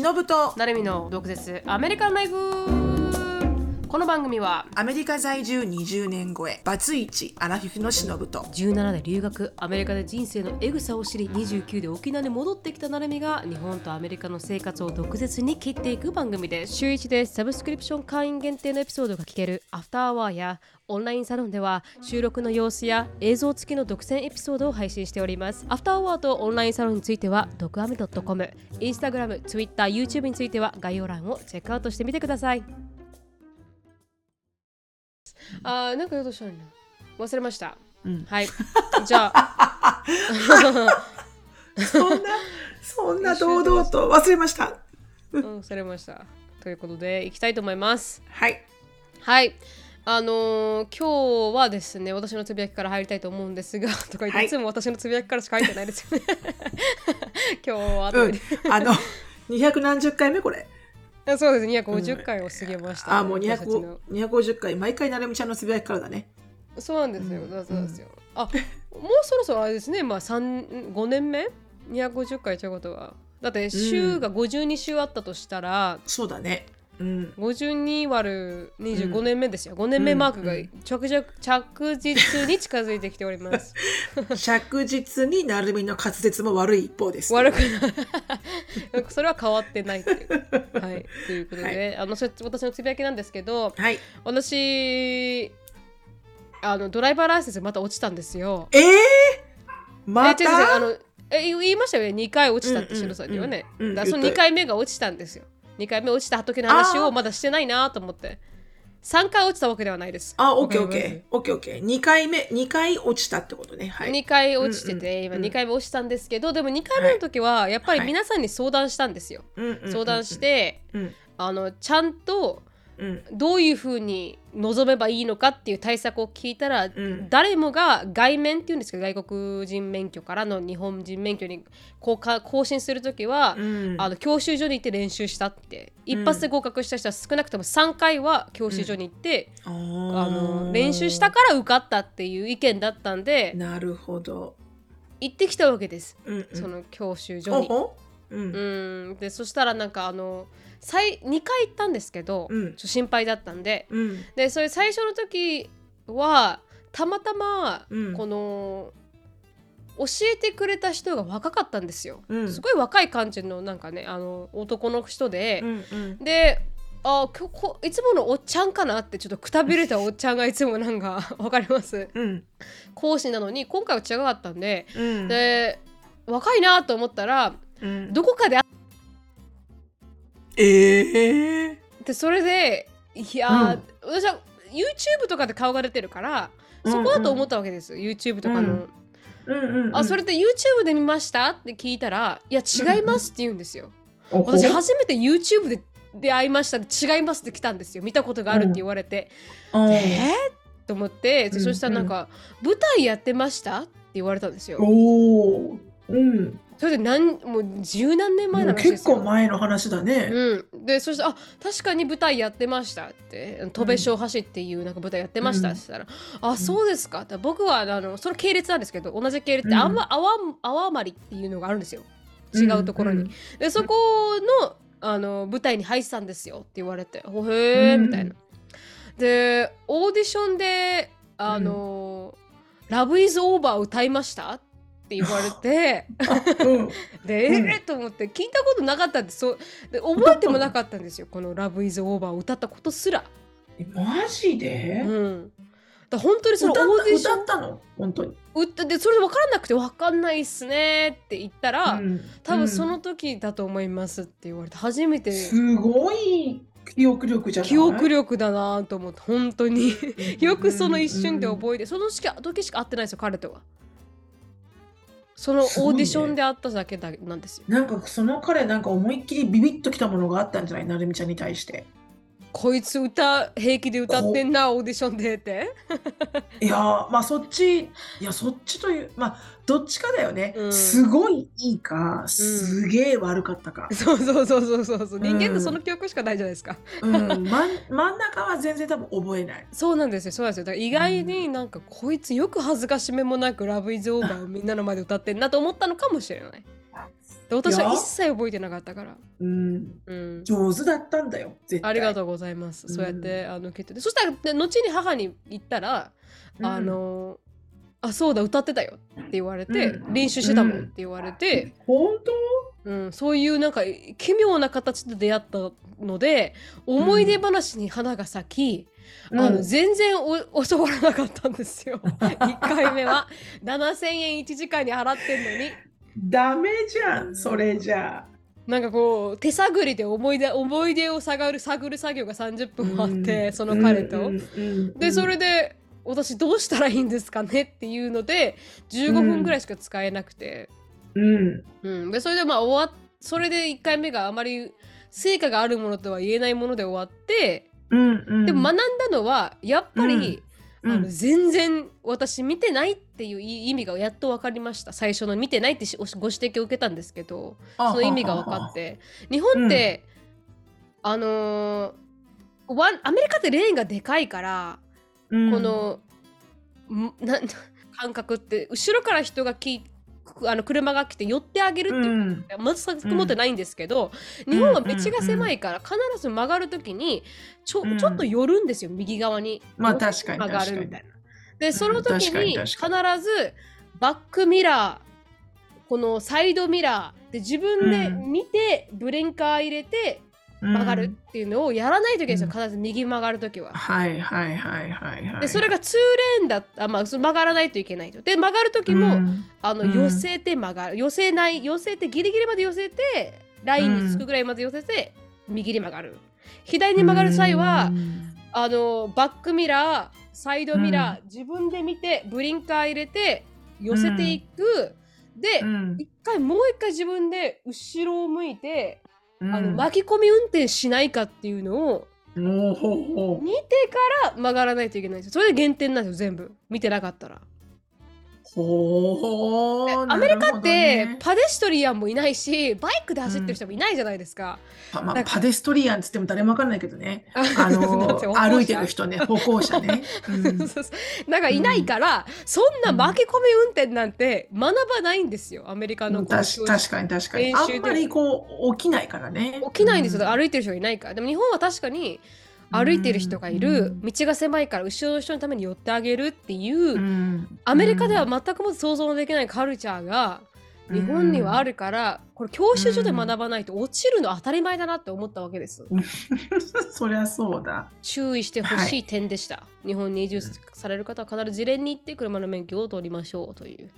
忍と。成海の毒舌。アメリカンライフ。この番組はアメリカ在住20年超えバツイチアラフィフのしのぶと17で留学アメリカで人生のエグさを知り29で沖縄に戻ってきたなるみが日本とアメリカの生活を毒舌に切っていく番組です週1でサブスクリプション会員限定のエピソードが聞けるアフターアワーやオンラインサロンでは収録の様子や映像付きの独占エピソードを配信しております。アフターアワーとオンラインサロンについては、ドクアメ .com、インスタグラム、ツイッター、YouTube については概要欄をチェックアウトしてみてください。あー、なんか言おうとしたのにな忘れました。うんはい。じゃあ、そんなそんな堂々と忘れましたうん、忘れました。ということで、いきたいと思います。はいはい。あのー今日はですね、私のつぶやきから入りたいと思うんですが、とか言って、はいい、つも私のつぶやきからしか入ってないですよね。今日は後うんで、あの200何十回目これそうです、250回を過ぎました、あもう私たちの。200 250回毎回なるみちゃんのつぶやきからだね。そうなんですよ、うん。そうですよ。あもうそろそろあれですね、まあ3 5年目 ?250 回ということは。だって週が52週あったとしたら、そうだねうん。52割る25年目ですよ。5年目マークがうん着々着実に近づいてきております。着実になるみの滑舌も悪い一方です。悪くない。それは変わってないっていう。はい。ということで、あのそれ私のつぶやきなんですけど、はい。私、あのドライバーライセンスまた落ちたんですよ。えー、まえ違う違うあたのえ言いましたよね。2回落ちたってうんうん白さんにはね、うんうんだその2言った回目が落ちたんですよ2回目落ちた時の話をまだしてないなと思って。3回落ちたわけではないです。あオッケーオッケー。オッケーオッケー。2回目2回落ちたってことね。はい。2回落ちてて、うんうん今2回目落ちたんですけどでも2回目の時はやっぱり皆さんに相談したんですよ、うんうんうん相談して、うん。あのちゃんとうん。どういうふうに望めばいいのかっていう対策を聞いたら、ん。誰もが外免っていうんですけど外国人免許からの日本人免許に更か更新するときは、うん。あの教習所に行って練習したって。一発で合格した人は少なくとも3回は教習所に行って、ああのの練習したから受かったっていう意見だったんでなるほど、行ってきたわけです、うんうん、その教習所に。うん。うん。でそしたらなんかあの最2回行ったんですけど、うん。ちょっと心配だったんで。うん。でそれ最初の時はたまたまうん。この、教えてくれた人が若かったんですよ、うん。すごい若い感じのなんかねあの男の人で、うんうん。であ今日こいつものおっちゃんかなってちょっとくたびれたおっちゃんがいつもなんか わかります？うん。講師なのに今回は違かったんで、うん。で若いなと思ったらうん。どこかで会ええってそれでいやー、私は YouTube とかで顔が出てるからそこだと思ったわけです、YouTube とかの。うん。うんうんあそれで YouTube で見ましたって聞いたら「いや違います」って言うんですよ。おほ私初めて YouTube で出会いました違いますって来たんですよ。見たことがあるって言われて、うん。えー、と思ってでうんそしたらなんか「舞台やってました?」って言われたんですよ。おー。うんそれで何もう十何年前の話ですよ。結構前の話だね、うん、でそしてあ確かに舞台やってましたって「戸部小橋」っていうなんか舞台やってましたって言ったら「あそうですか」って僕はあのその系列なんですけど同じ系列でうんあんま泡泡まりっていうのがあるんですよ違うところに。うんでそこのあの舞台に入ってたんですよって言われて「ほへえ」うんみたいな。でオーディションで「あの、ラブイズオーバー歌いました?」って言われて。うん。で、うん。えーと思って聞いたことなかったんですそうで覚えてもなかったんですよ。この「ラブイズオーバーを歌ったことすら。えマジで、うん、だ本当にその歌っオーディション歌ったの？本当に、歌でそれで分からなくて分かんないっすねって言ったら、うん。多分そうん。の時だと思いますって言われて初めて。すごい記憶力じゃ記憶力だなと思って本当に。よくその一瞬でえ覚えてその時時しか会ってないんですよ彼とは。そのオーディションで会っただけだなんですよ。なんかその彼なんか思いっきりビビッときたものがあったんじゃない？なるみちゃんに対してこいつ歌平気で歌ってんなオーディションでって。いやーまあそっちいやそっちというまあどっちかだよね、うん。すごいいいかすげえ悪かったか、そうそうそうそうそうそう。人間っうんてその記憶しかないじゃないですか。うん、まん真ん中は全然多分覚えない。そうなんですよ。そうなんですよ。だから意外になんかこいつよく恥ずかしめもなく「ラブイズオーバーをみんなの前で歌ってんなと思ったのかもしれない。で私は一切覚えてなかったから。うん、うん。上手だったんだよ。ありがとうございます。うんそうやって、あの決定で。そしたら、で後に母に言ったら、あの、あ、そうだ、歌ってたよって言われて、うん練習してたもんって言われて、本うん、そういうなんか奇妙な形で出会ったので、思い出話に花が咲き、当あの全然お教わらなかったんですよ。1回目は。7000円1時間に払ってんのに。ダメじゃん、それじゃ。あ。なんかこう手探りで思い出思い出を探る探る作業が30分あって、うん。その彼と。でそれで私どうしたらいいんですかねっていうので15分ぐらいしか使えなくて、うん。うん。でそれでまあ終わっそれで1回目があまり成果があるものとは言えないもので終わって、うんうん。でも学んだのはやっぱり、うん。あの全然私見てないっていう意味がやっと分かりました。最初の見てないってしご指摘を受けたんですけどその意味が分かって。日本って、あのーワンアメリカってレーンがでかいから、うん。このんな感覚って後ろから人がきあの車が来て寄ってあげるっていううん。全く持ってないんですけど、日本は道が狭いから必ず曲がるときにちょ,、うん。ちょっと寄るんですよ右側に。まあ確かに曲がるみたいな。でその時にに必ずバックミラーこのサイドミラーで自分で見てブレンカー入れて曲がるっていうのをやらないといけないんですよ、うん。必ず右曲がるときは。はいはいはいはいはい。でそれが2レーンだったまあその曲がらないといけないと。で曲がる時も、うん。あのうん。寄せて曲がる。寄せない寄せてギリギリまで寄せてラインにつくぐらいまで寄せて、右に曲がる。左に曲がる際は、うん。あのバックミラーサイドミラー、自分で見てブリンカー入れて寄せていく、で、うん。一回もう一回自分で後ろを向いて、うん。あの巻き込み運転しないかっていうのを見てから曲がらないといけないんですよ。それで減点なんですよ全部。見てなかったら。ほうアメリカってね。パデストリアンもいないしバイクで走ってる人もいないじゃないですか。パまあパデストリアンっつっても誰もわかんないけどね。ああの 歩いてる人ね、歩行者ね。うん。なんかいないから、そんな巻き込み運転なんて学ばないんですよアメリカの確確かに確かに。あんまりこう起きないからね。起きないんですよ、う歩いてる人がいないから。でも日本は確かに歩いてる人がいる、道が狭いから後ろの人のために寄ってあげるっていう、うん。アメリカでは全くも想像のできないカルチャーが日本にはあるから、これ教習所で学ばないと落ちるの当たり前だなって思ったわけです。そりゃそうだ。注意してほしい点でした、日本に移住される方は必ず事前に行って車の免許を取りましょうという。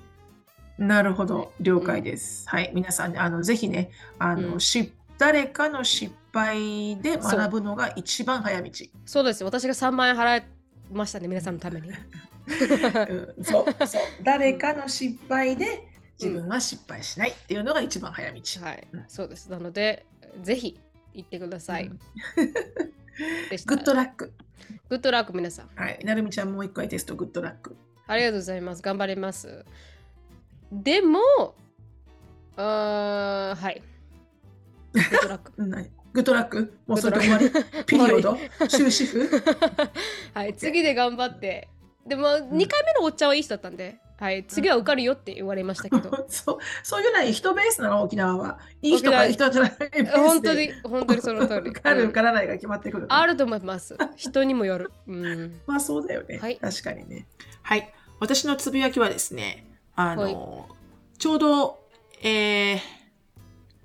なるほど、了解です。はい、皆さん、ね、あのぜひね、あの、うん。し誰かの失敗で学ぶのが一番早道。そうです私が3万円払いましたね皆さんのために。うんそうそう誰かの失敗で自分は失敗しないっていうのが一番早道。はいうん、そうです。なので、ぜひ行ってください。うん Good luck。Good luck 皆さん。はい、なるみちゃんもう一回テスト Good luck。ありがとうございます。頑張ります。でも、あーはい。Goo d luck。Good luck もうそれで終わり period終止符 はい、次で頑張って。でも、2回目のおっちゃんはいい人だったんで、はい、次は受かるよって言われましたけど。そうそういうのは人ベースなの沖縄は。いい人か人じゃないベースで本当に、本当にその通り。受かるうん受からないが決まってくる。あると思います。人にもよる。うん。まあそうだよね。はい確かにね。はい。私のつぶやきはですね、あの、ちょうど、えー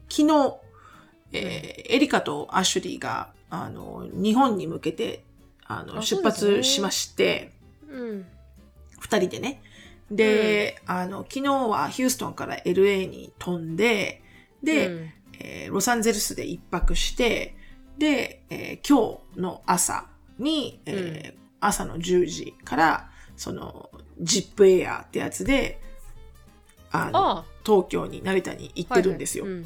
昨日、えーエリカとアシュリーが、あの、日本に向けて、あの、あ出発しまして、うん。二人でね。で、あの、昨日はヒューストンから LA に飛んで、で、うん。えーロサンゼルスで一泊して、で、えー今日の朝に、えー朝の10時から、その、ジップエアってやつで、あの、ああ、東京に、成田に行ってるんですよ。はいはい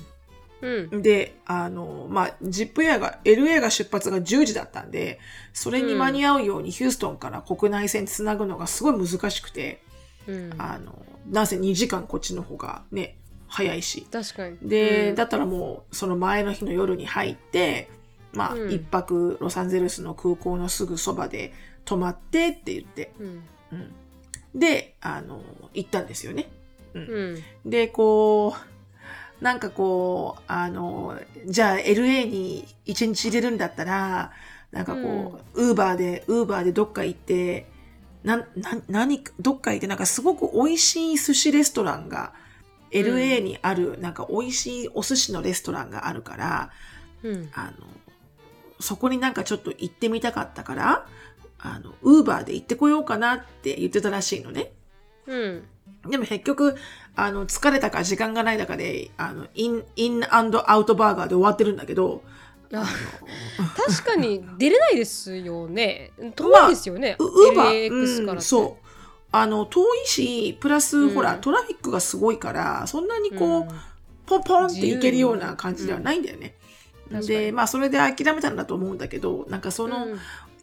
うん。うんで、あの、まあ、ジップエアが、LA が出発が10時だったんで、それに間に合うようにヒューストンから国内線つなぐのがすごい難しくて、うん、あの、なぜ2時間こっちの方がね、早いし。確かに。で、うんだったらもう、その前の日の夜に入って、まあ、うん一泊ロサンゼルスの空港のすぐそばで泊まってって言って、うん。うん。で、あの、行ったんですよね。うん。で、こう、なんかこう、あの、じゃあ LA に一日入れるんだったら、なんかこう、ウーバーで、ウーバーでどっか行って、な、な、何、どっか行って、なんかすごく美味しい寿司レストランが、LA にある、なんか美味しいお寿司のレストランがあるから、うん。あの、そこになんかちょっと行ってみたかったから、あの、ウーバーで行ってこようかなって言ってたらしいのね。うん。でも結局、あの、疲れたか時間がないだかで、あの、イン、インアウトバーガーで終わってるんだけど、あ確かに 出れないですよね。遠いですよね。ウウーバー、そう。あの、遠いし、プラス、うんほら、トラフィックがすごいから、そんなにこう、うんポンポンっていけるような感じではないんだよね。で、にまあ、それで諦めたんだと思うんだけど、なんかその、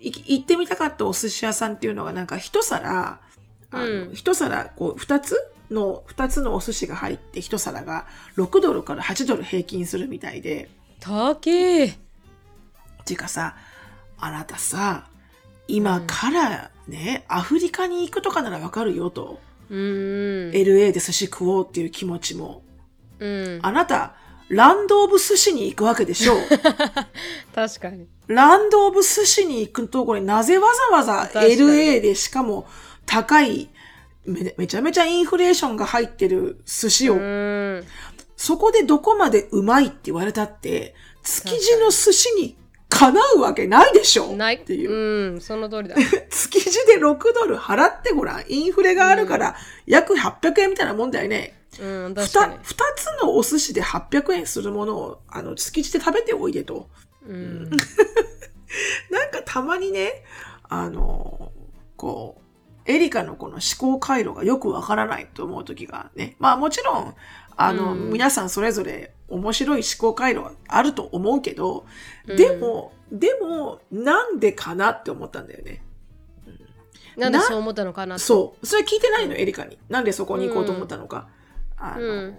行ってみたかったお寿司屋さんっていうのがなんか一皿、あのうん一皿こう二つの、二つのお寿司が入って一皿が6ドルから8ドル平均するみたいで、高え。ていうかさ、あなたさ、今からね、アフリカに行くとかならわかるよと。うん。LA で寿司食おうっていう気持ちも。うん。あなた、ランドオブ寿司に行くわけでしょう。確かに。ランドオブ寿司に行くところになぜわざわざ LA でしかも高いめめちゃめちゃインフレーションが入ってる寿司を、うん。そこでどこまでうまいって言われたって、築地の寿司にかなうわけないでしょない。っていう。うん、その通りだ。築地で6ドル払ってごらん。インフレがあるから約800円みたいなもんだよね。うん、ふ確かに。た二つのお寿司で800円するものを、あの、築地で食べておいでと。うん。なんかたまにね、あの、こう、エリカのこの思考回路がよくわからないと思う時がね。まあもちろん、あの、うん皆さんそれぞれ面白い思考回路はあると思うけど、うんでも、でも、なんでかなって思ったんだよね。ななんでそう思ったのかなそう。それ聞いてないの、エリカに。なんでそこに行こうと思ったのか。あの、うん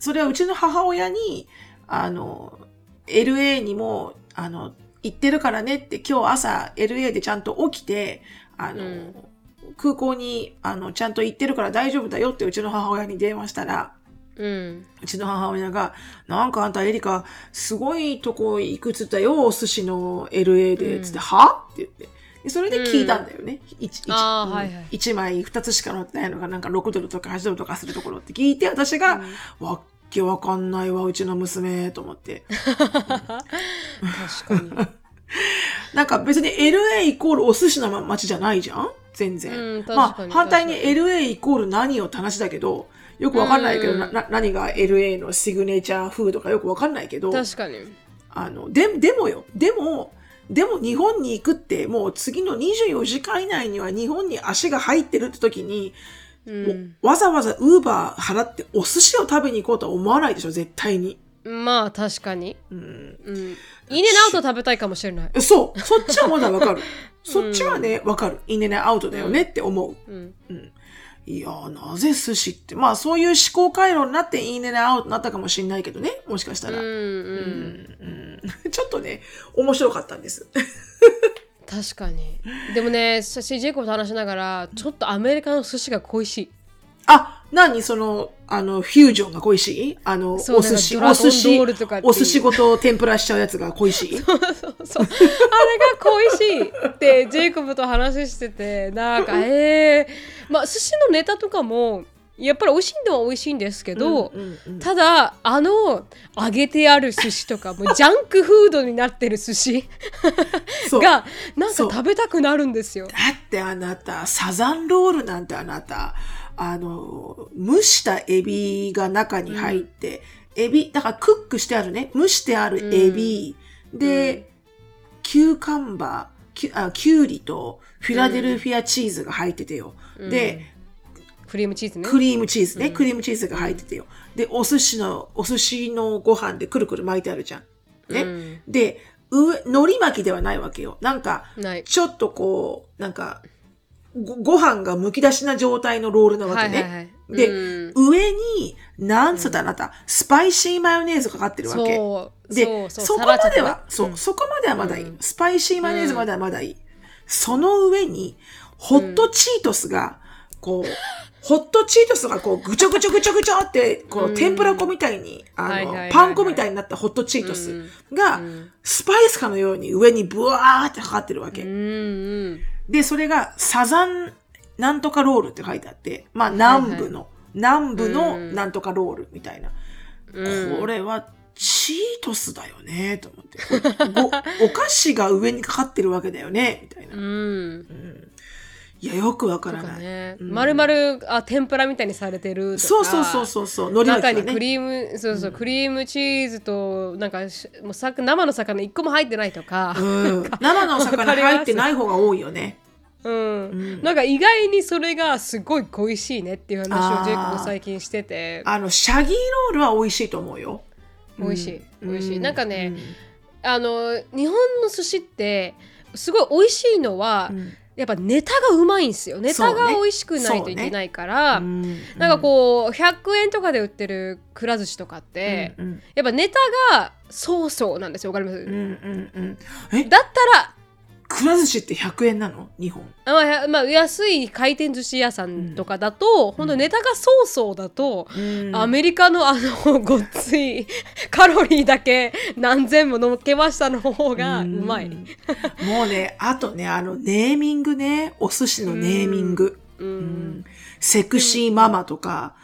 それはうちの母親に、あの、LA にも、あの、行ってるからねって今日朝 LA でちゃんと起きて、あの、うん空港に、あの、ちゃんと行ってるから大丈夫だよってうちの母親に電話したら、うん。うちの母親が、なんかあんたエリカ、すごいとこ行くっつったよ、お寿司の LA で、うんつって、は？って言って。でそれで聞いたんだよね。一一うんあーはいはい一枚二つしか乗ってないのがなんか6ドルとか8ドルとかするところって聞いて、私が、わっけわかんないわ、うちの娘、と思って。確かに。なんか別に LA イコールお寿司の街じゃないじゃん？全然。うん確まあ反対に LA イコール何よって話だけど、よくわかんないけど、な何が LA のシグネチャーフードかよくわかんないけど、確かに。あの、で、でもよ、でも、でも日本に行くって、もう次の24時間以内には日本に足が入ってるって時に、うん。わざわざウーバー払ってお寿司を食べに行こうとは思わないでしょ、絶対に。まあ確かに。うん。うん。インネアウト食べたいかもしれない。そう、そっちはまだわかる。そっちはね、わかる。インネネアウトだよねって思う。うん。いやー、なぜ寿司って。まあ、そういう思考回路になってインネネアウトになったかもしれないけどね。もしかしたうん。ら。うん。うん ちょっとね、面白かったんです。確かに。でもね、私ジェイコブと話しながら、ちょっとアメリカの寿司が恋しい。あ、何？その、あの、フュージョンが恋しい？あの、そうお寿司、お寿司お寿司ごと天ぷらしちゃうやつが恋しい。そうそう。あれが恋しいってジェイコブと話してて、なんか、えー、まあ寿司のネタとかも、やっぱり美味しいのは美味しいんですけど、うんうんうん。ただあの揚げてある寿司とかもうジャンクフードになってる寿司。そう。がなんかそう。食べたくなるんですよ。だってあなた、サザンロールなんてあなた、あの、蒸したエビが中に入って、エビ、だからクックしてあるね、蒸してあるエビ、で、 cucumber、キュあキュウリとフィラデルフィアチーズが入っててよ。で、クリームチーズね。クリームチーズね、クリームチーズが入っててよ。で、お寿司の、お寿司のご飯でくるくる巻いてあるじゃん。ね。うんで、上、海苔巻きではないわけよ。なんか。ちょっとこう、なんか、ごご飯がむき出しな状態のロールなわけね。はいはいはい。で、うん上に、なんつったあなた、スパイシーマヨネーズかかってるわけ。で、そこまでは、そう、んそこまではまだいい。うんスパイシーマヨネーズまではまだいい。その上に、ホットチートスが、こう、ホットチートスがこうぐちょぐちょぐちょぐちょって、こう天ぷら粉みたいに、あの、はいはいはいはいパン粉みたいになったホットチートスがう、んスパイスかのように上にブワーってかかってるわけ。うんうんで、それがサザンなんとかロールって書いてあって、まあ南部の、南部のうんなんとかロールみたいな。うんこれはチートスだよね、と思って。ご お菓子が上にかかってるわけだよね、みたいな。うんいや、よくわかとらない。かね、うんまるまるあ天ぷらみたいにされてるとかそうそうそうそうそう、ね。中にクリームそうそう、クリームチーズとなんかしもうさ生の魚一個も入ってないとか、うん、生のお魚入ってない方が多いよね。うん。んなんか意外にそれがすごい恋しいねっていう話をジェイコブ最近してて。あの、シャギーロールは美味しいと思うよ。美味しい。うん。美味しい、うん。なんかね、うん。あの日本の寿司ってすごい美味しいのは、うん。やっぱネタがうまいんですよ。ネタが美味しくないといけないから、うん。なんかこう100円とかで売ってるくら寿司とかって、やっぱネタがそうそうなんですよ。わかります、うんうんうん。え、だったらくら寿司って100円なの？日本。あまあやまあ、安い回転寿司屋さんとかだと、本当ネタがそうそうだと、アメリカのあのごっつい カロリーだけ何千も乗っけましたの方がうまい。ん もうね、あとね、あの、ネーミングね、お寿司のネーミング。ううん。んセクシーママとか、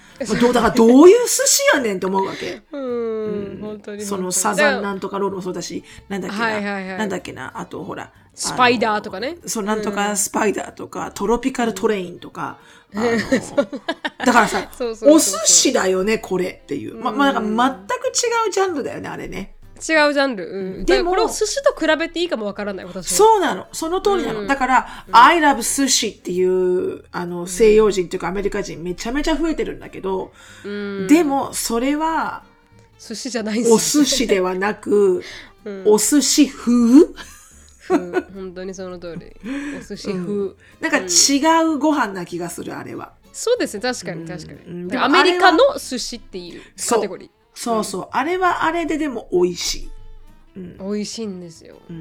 どうだからどういう寿司やねんって思うわけ。うん、本当に。そのサザンなんとかロールもそうだし、なんだっけな、はいはいはい。なんだっけな、あとほら、スパイダーとかね。そう、なんとかスパイダーとか、トロピカルトレインとか、あの だからさそうそうそうそう。お寿司だよね、これっていう。ま、まあ、だから全く違うジャンルだよね、あれね。違うジャンル。うん、でもこれを寿司と比べていいかもわからない私は。そうなの。その通りなの。うん。だから、I love sushi っていう、あの、西洋人っていうかアメリカ人めちゃめちゃ増えてるんだけど、うん、でも、それは、寿司じゃないんです。お寿司ではなく、うん。お寿司風風？本当にその通り。お寿司風。なんか違うご飯な気がする、あれは。そうですね、確かに確かうんに。でもアメリカの寿司っていうカテゴリそうそう。あれはあれででも美味しい。うん。ー。美味しいんですよ。うん。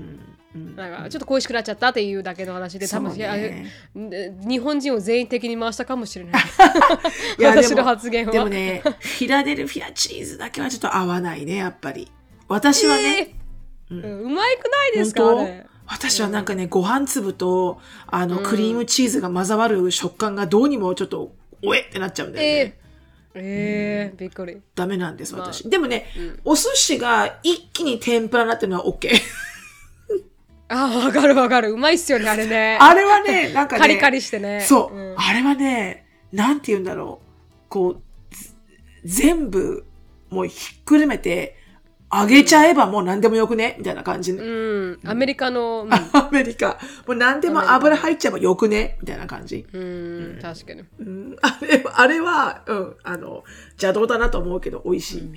うんなんかちょっと恋しくなっちゃったっていうだけの話で、多分、ねで日本人を全員的に回したかもしれない。いや私の発言は。でもね、フィラデルフィアチーズだけはちょっと合わないね、やっぱり。私はね、えーうんうまくないですかあれ私はなんかね、ご飯粒と、あの、クリームチーズが混ざわる食感がどうにもちょっと、おえってなっちゃうんだよね。えー、えーびっくり。ダメなんです、まあ私。でもね、うんお寿司が一気に天ぷらになってるのは OK。あー、わかるわかる。うまいっすよね、あれね。あれはね、なんかね、カリカリしてね。そう、んあれはね、なんて言うんだろう。こう、ず全部、もうひっくるめて、揚げちゃえばもう何でもよくね？みたいな感じ。うん、アメリカの、うん アメリカ。もう何でも油入っちゃえばよくね？みたいな感じ。うん、確かに。うん、あれは、あれは、うん、あの、邪道だなと思うけど、美味しい。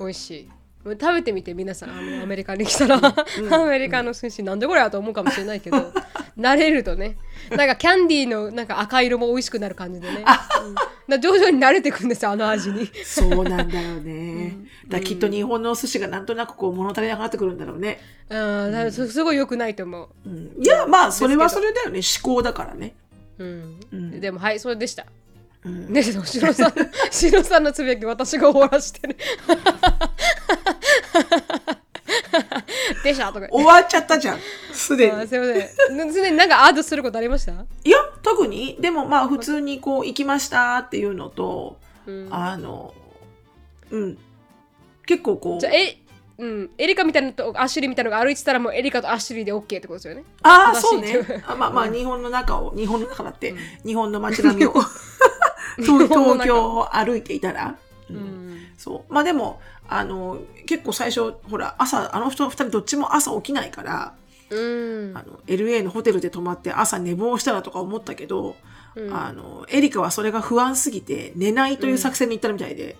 美味しい。食べてみて皆さん。あのアメリカに来たら、アメリカの寿司なんでこれやと思うかもしれないけど。慣れるとね。なんかキャンディーのなんか赤色も美味しくなる感じでね、うん、徐々に慣れてくんですよあの味に。そうなんだよね。だからきっと日本のお寿司がなんとなくこう物足りなくなってくるんだろうね。うん。すすごい良くないと思う、うん、いや、まあ、それはそれだよね。思考だからね。うん。うん。でもはいそれでした。うん。ね、でもシロさん、シロさんのつぶやき私が終わらしてる。でしたとか終わっちゃったじゃん。すでに。すいません。すでになんかアドすることありました？いや、特に、でもまあ普通にこう行きましたっていうのと、うんあの、うん。結構こうじゃ、あえ、うん、エリカみたいなのとアシュリーみたいなのが歩いてたらもうエリカとアシュリーで OK ってことですよね。ああ、そうね。あまあまあ、日本の中を、日本の中だって、うん日本の街並みを、東東京を歩いていたら、ううんん。そう。まあでも、あの、結構最初、ほら、朝、あの人二人どっちも朝起きないから、うんあ。の、LA のホテルで泊まって朝寝坊したらとか思ったけど、うんあの、エリカはそれが不安すぎて、寝ないという作戦に行ったみたいで、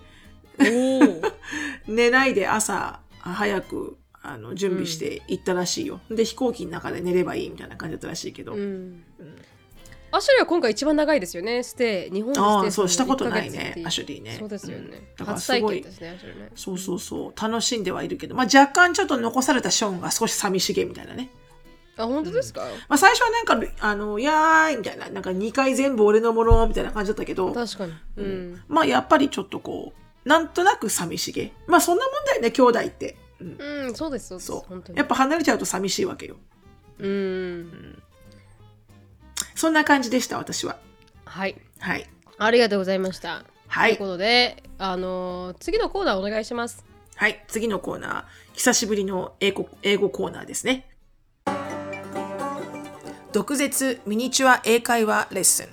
おー 寝ないで朝早くあの準備して行ったらしいよ、で飛行機の中で寝ればいいみたいな感じだったらしいけど、うん。アシュリーは今回一番長いですよね、ステイ。日本ああそうしたことない1ヶ月っていう。ねアシュリーね。そうですよね。だから初すごい。体験ですね、アシュリーね。そうそうそう。楽しんではいるけど、まあ、若干ちょっと残されたショーンが少し寂しげみたいなね。あ本当ですか、まあ最初はなんか、あの、やーいみたいな、なんか2回全部俺のものみたいな感じだったけど、確かに。うん、まあやっぱりちょっとこう、なんとなく寂しげ。まあそんなもんだよね、兄弟って。うん。うん、そうですそうです。そう。やっぱ離れちゃうと寂しいわけよ。うんそんな感じでした、私は。はいはい。ありがとうございましたはいというこ。とであのー次のコーナーお願いしますはい。次のコーナー。久しぶりの英語英語コーナーですね。毒舌ミニチュア英会話レッスン。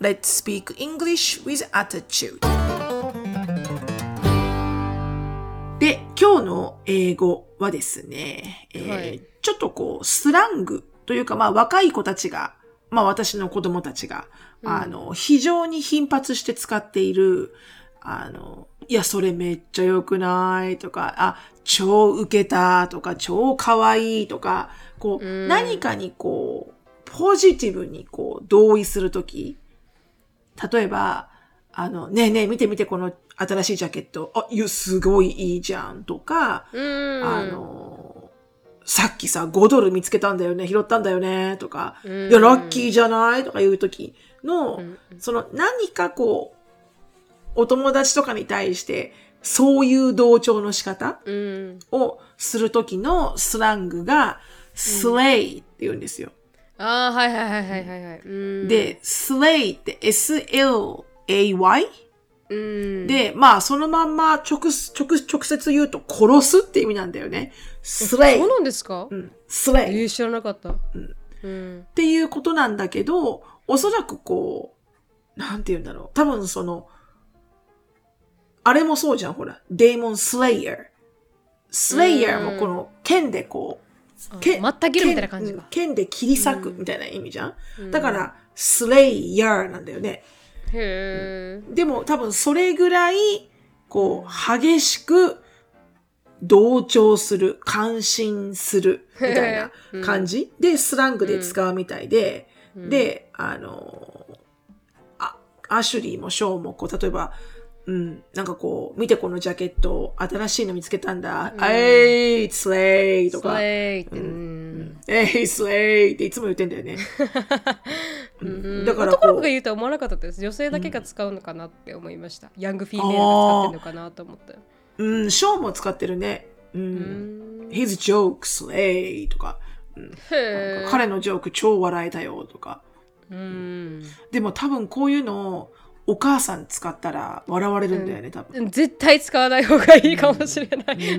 Let's speak English with attitude. で、今日の英語はですね、えーはいちょっとこう、スラングというか、まあ若い子たちが、まあ私の子供たちが、あの、非常に頻発して使っている、あの、いや、それめっちゃ良くないとか、あ、超ウケたとか、超可愛いとか、こう、うん何かにこう、ポジティブにこう、同意するとき、例えば、あの、ねえねえ、見て見て、この新しいジャケット。あ、いや、すごいいいじゃん、とか、うんあの、さっきさ、5ドル見つけたんだよね、拾ったんだよね、とか、うん。いや、ラッキーじゃないとかいうときの、うんその何かこう、お友達とかに対して、そういう同調の仕方うん。をするときのスラングが、スレイって言うんですよ。ああはいはいはいはいはいはい。うん。で、スレイって S-L-A-Y? うん。で、まあ、そのまんま直、直、直接言うと殺すって意味なんだよね。スレイそう。なんですか？うん、スレイっえー、知らなかったうんていうことなんだけど、おそらくこう、なんて言うんだろう。多分その、あれもそうじゃん、ほら。デーモン・スレイヤー。スレイヤーもこの剣でこう、剣まった切るみたいな感じ剣で切り裂くみたいな意味じゃん。だから、スレイヤーなんだよね。へえでも多分それぐらい、こう、激しく同調する、感心する、みたいな感じ、で、スラングで使うみたいで、で、あの、あ、アシュリーもショーも、こう、例えば、うん、なんかこう、見てこのジャケット、新しいの見つけたんだ。えい、スレイとか、スレイってうん。えい、スレイっていつも言ってんだよね。うん。だから男の子が言うとは思わなかったです。女性だけが使うのかなって思いました。ヤングフィメールが使ってるのかなと思ったうん、ショーも使ってるね。うん。うん。His joke slay とか、へえ彼のジョーク超笑えたよとか。うん。でも多分こういうのをお母さん使ったら笑われるんだよね、多分。絶対使わない方がいいかもしれない、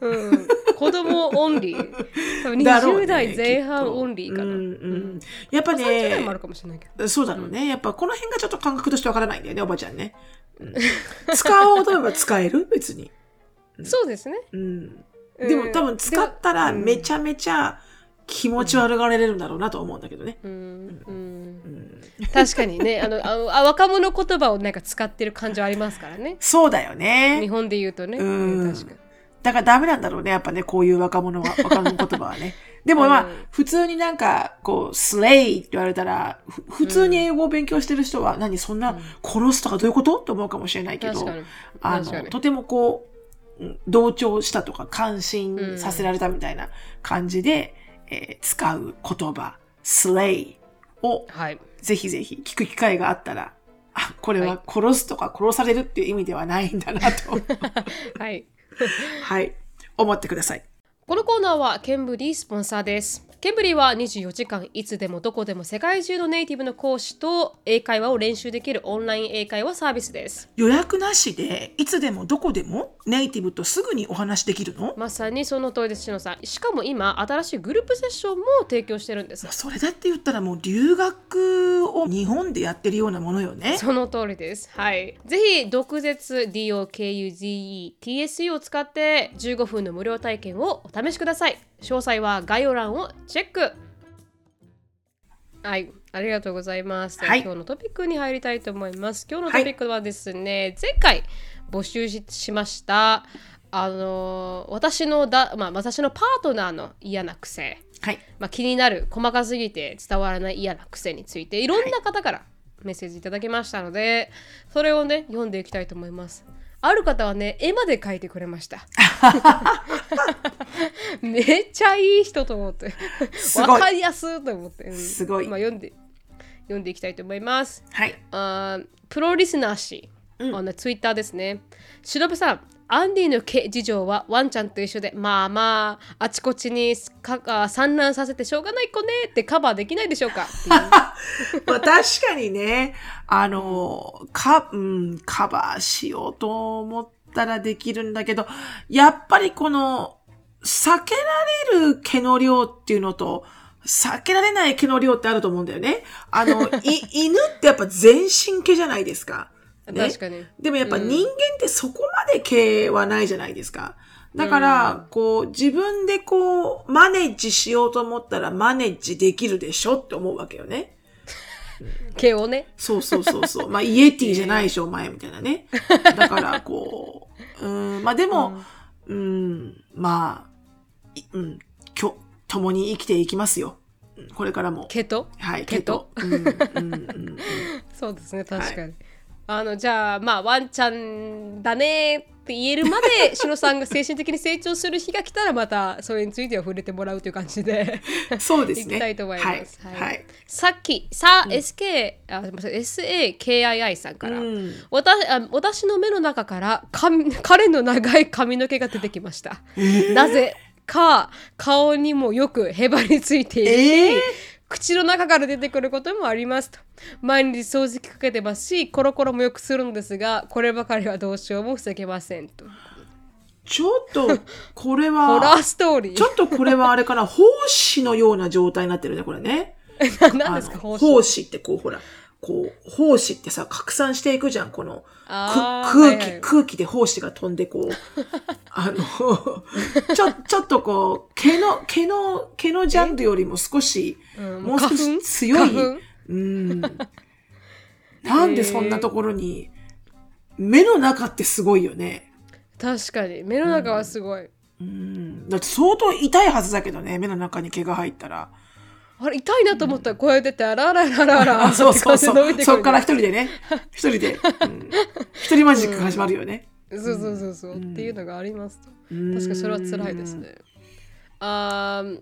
うん、子供オンリー。多分20だろうね代前半オンリーかな、うんうん。やっぱ30代もあねる、かもしれないけど。そうだろうね。やっぱこの辺がちょっと感覚としてわからないんだよね、おばちゃんね。うん使おうと思えば使える？別に。そうですね。うん。でも多分使ったらめちゃめちゃ気持ち悪がられるんだろうなと思うんだけどね。うん。うん。確かにね。あのあ若者言葉をなんか使ってる感情ありますからね。そうだよ日ね。本で言うとね、うん。うん確かにだからダメなんだろうね、やっぱね、こういう若者は、若者言葉はね。でもまあ、うん。普通になんか、こう、スレイって言われたら、ふ普通に英語を勉強してる人は、何、そんな、殺すとかどういうこと？って思うかもしれないけどあの、とてもこう、うん同調したとか、感心させられたみたいな感じで、えー使う言葉、スレイを、はい。ぜひぜひ聞く機会があったら、あ、これは殺すとか殺されるっていう意味ではないんだなと、はいはい、思ってください。このコーナーはケンブリースポンサーです。ケンブリーは24時間いつでもどこでも世界中のネイティブの講師と英会話を練習できるオンライン英会話サービスです。予約なしでいつでもどこでもネイティブとすぐにお話しできるの？まさにその通りです、しのさん。しかも今、新しいグループセッションも提供してるんです。それだって言ったらもう留学を日本でやってるようなものよね。その通りです。はい。ぜひ、毒舌 DOKUZE-TSE を使って15分の無料体験をお試しください。詳細は概要欄をチェック。はい。ありがとうございます。でははい今日のトピックに入りたいと思います。今日のトピックはですね、前回募集ししました、あの私のだ、まあ、私のパートナーの嫌な癖。はい。まあ、気になる細かすぎて伝わらない嫌な癖についていろんな方からメッセージいただきましたのでそれをね読んでいきたいと思いますある方はね絵まで描いてくれました。めっちゃいい人と思って。わかりやすいと思って、うん。すごい。まあ、読んで読んでいきたいと思います。はい。あープロリスナー氏、うん。あのツイッターですね。しのぶさん、アンディの毛事情はワンちゃんと一緒で、まあまあ、あちこちにか散乱させてしょうがない子ねってカバーできないでしょうか まあ確かにね、あの、か、うん、カバーしようと思ったらできるんだけど、やっぱりこの、避けられる毛の量っていうのと、避けられない毛の量ってあると思うんだよね。あの、い、犬ってやっぱ全身毛じゃないですか。ね確かに。でもやっぱ人間ってそこまで毛はないじゃないですか。だから、こう、自分でこう、マネージしようと思ったらマネージできるでしょって思うわけよね。毛をね。そうそうそうそう。まあ、イエティじゃないでしょ、お前みたいなね。だから、こう、うん、まあでも、うん、まあ、いうん、今日、共に生きていきますよ。うんこれからも。毛とはい、毛とうん、うん、うん。そうですね、確かに。あのじゃあまあワンちゃんだねって言えるまでしのさんが精神的に成長する日が来たらまたそれについては触れてもらうという感じで そうですね。いきたいと思います。はい。はいはい。さっき、さ、SK、あ、すみません、SAKII さんから、うん私あ私の目の中から髪彼の長い髪の毛が出てきました。なぜか、顔にもよくへばりついているし、えー口の中から出てくることもありますと。毎日掃除機かけてますし、コロコロもよくするんですが、こればかりはどうしようも防げませんと。ちょっと、これ ホラーは、ストーリー。ちょっとこれはあれかな、胞子のような状態になってるね、これね。何ですか、あの胞子胞子ってこう、ほら、こう、胞子ってさ、拡散していくじゃん、この、空気、はいはい空気で胞子が飛んで、こう、あの、ちょ、ちょっとこう、毛の、毛の、毛のジャンルよりも少し、うんもう少し強い。なんでそんなところに、目の中ってすごいよね。確かに、目の中はすごい。うん。だって相当痛いはずだけどね、目の中に毛が入ったら。あれ痛いなと思ったら声出てあらららららあ、そうそうそう。そっから一人でね、一人で、う ん一人マジックが始まるよね。そうそうそうそう、っていうのがありますと。うん。確かにそれは辛いですね。あー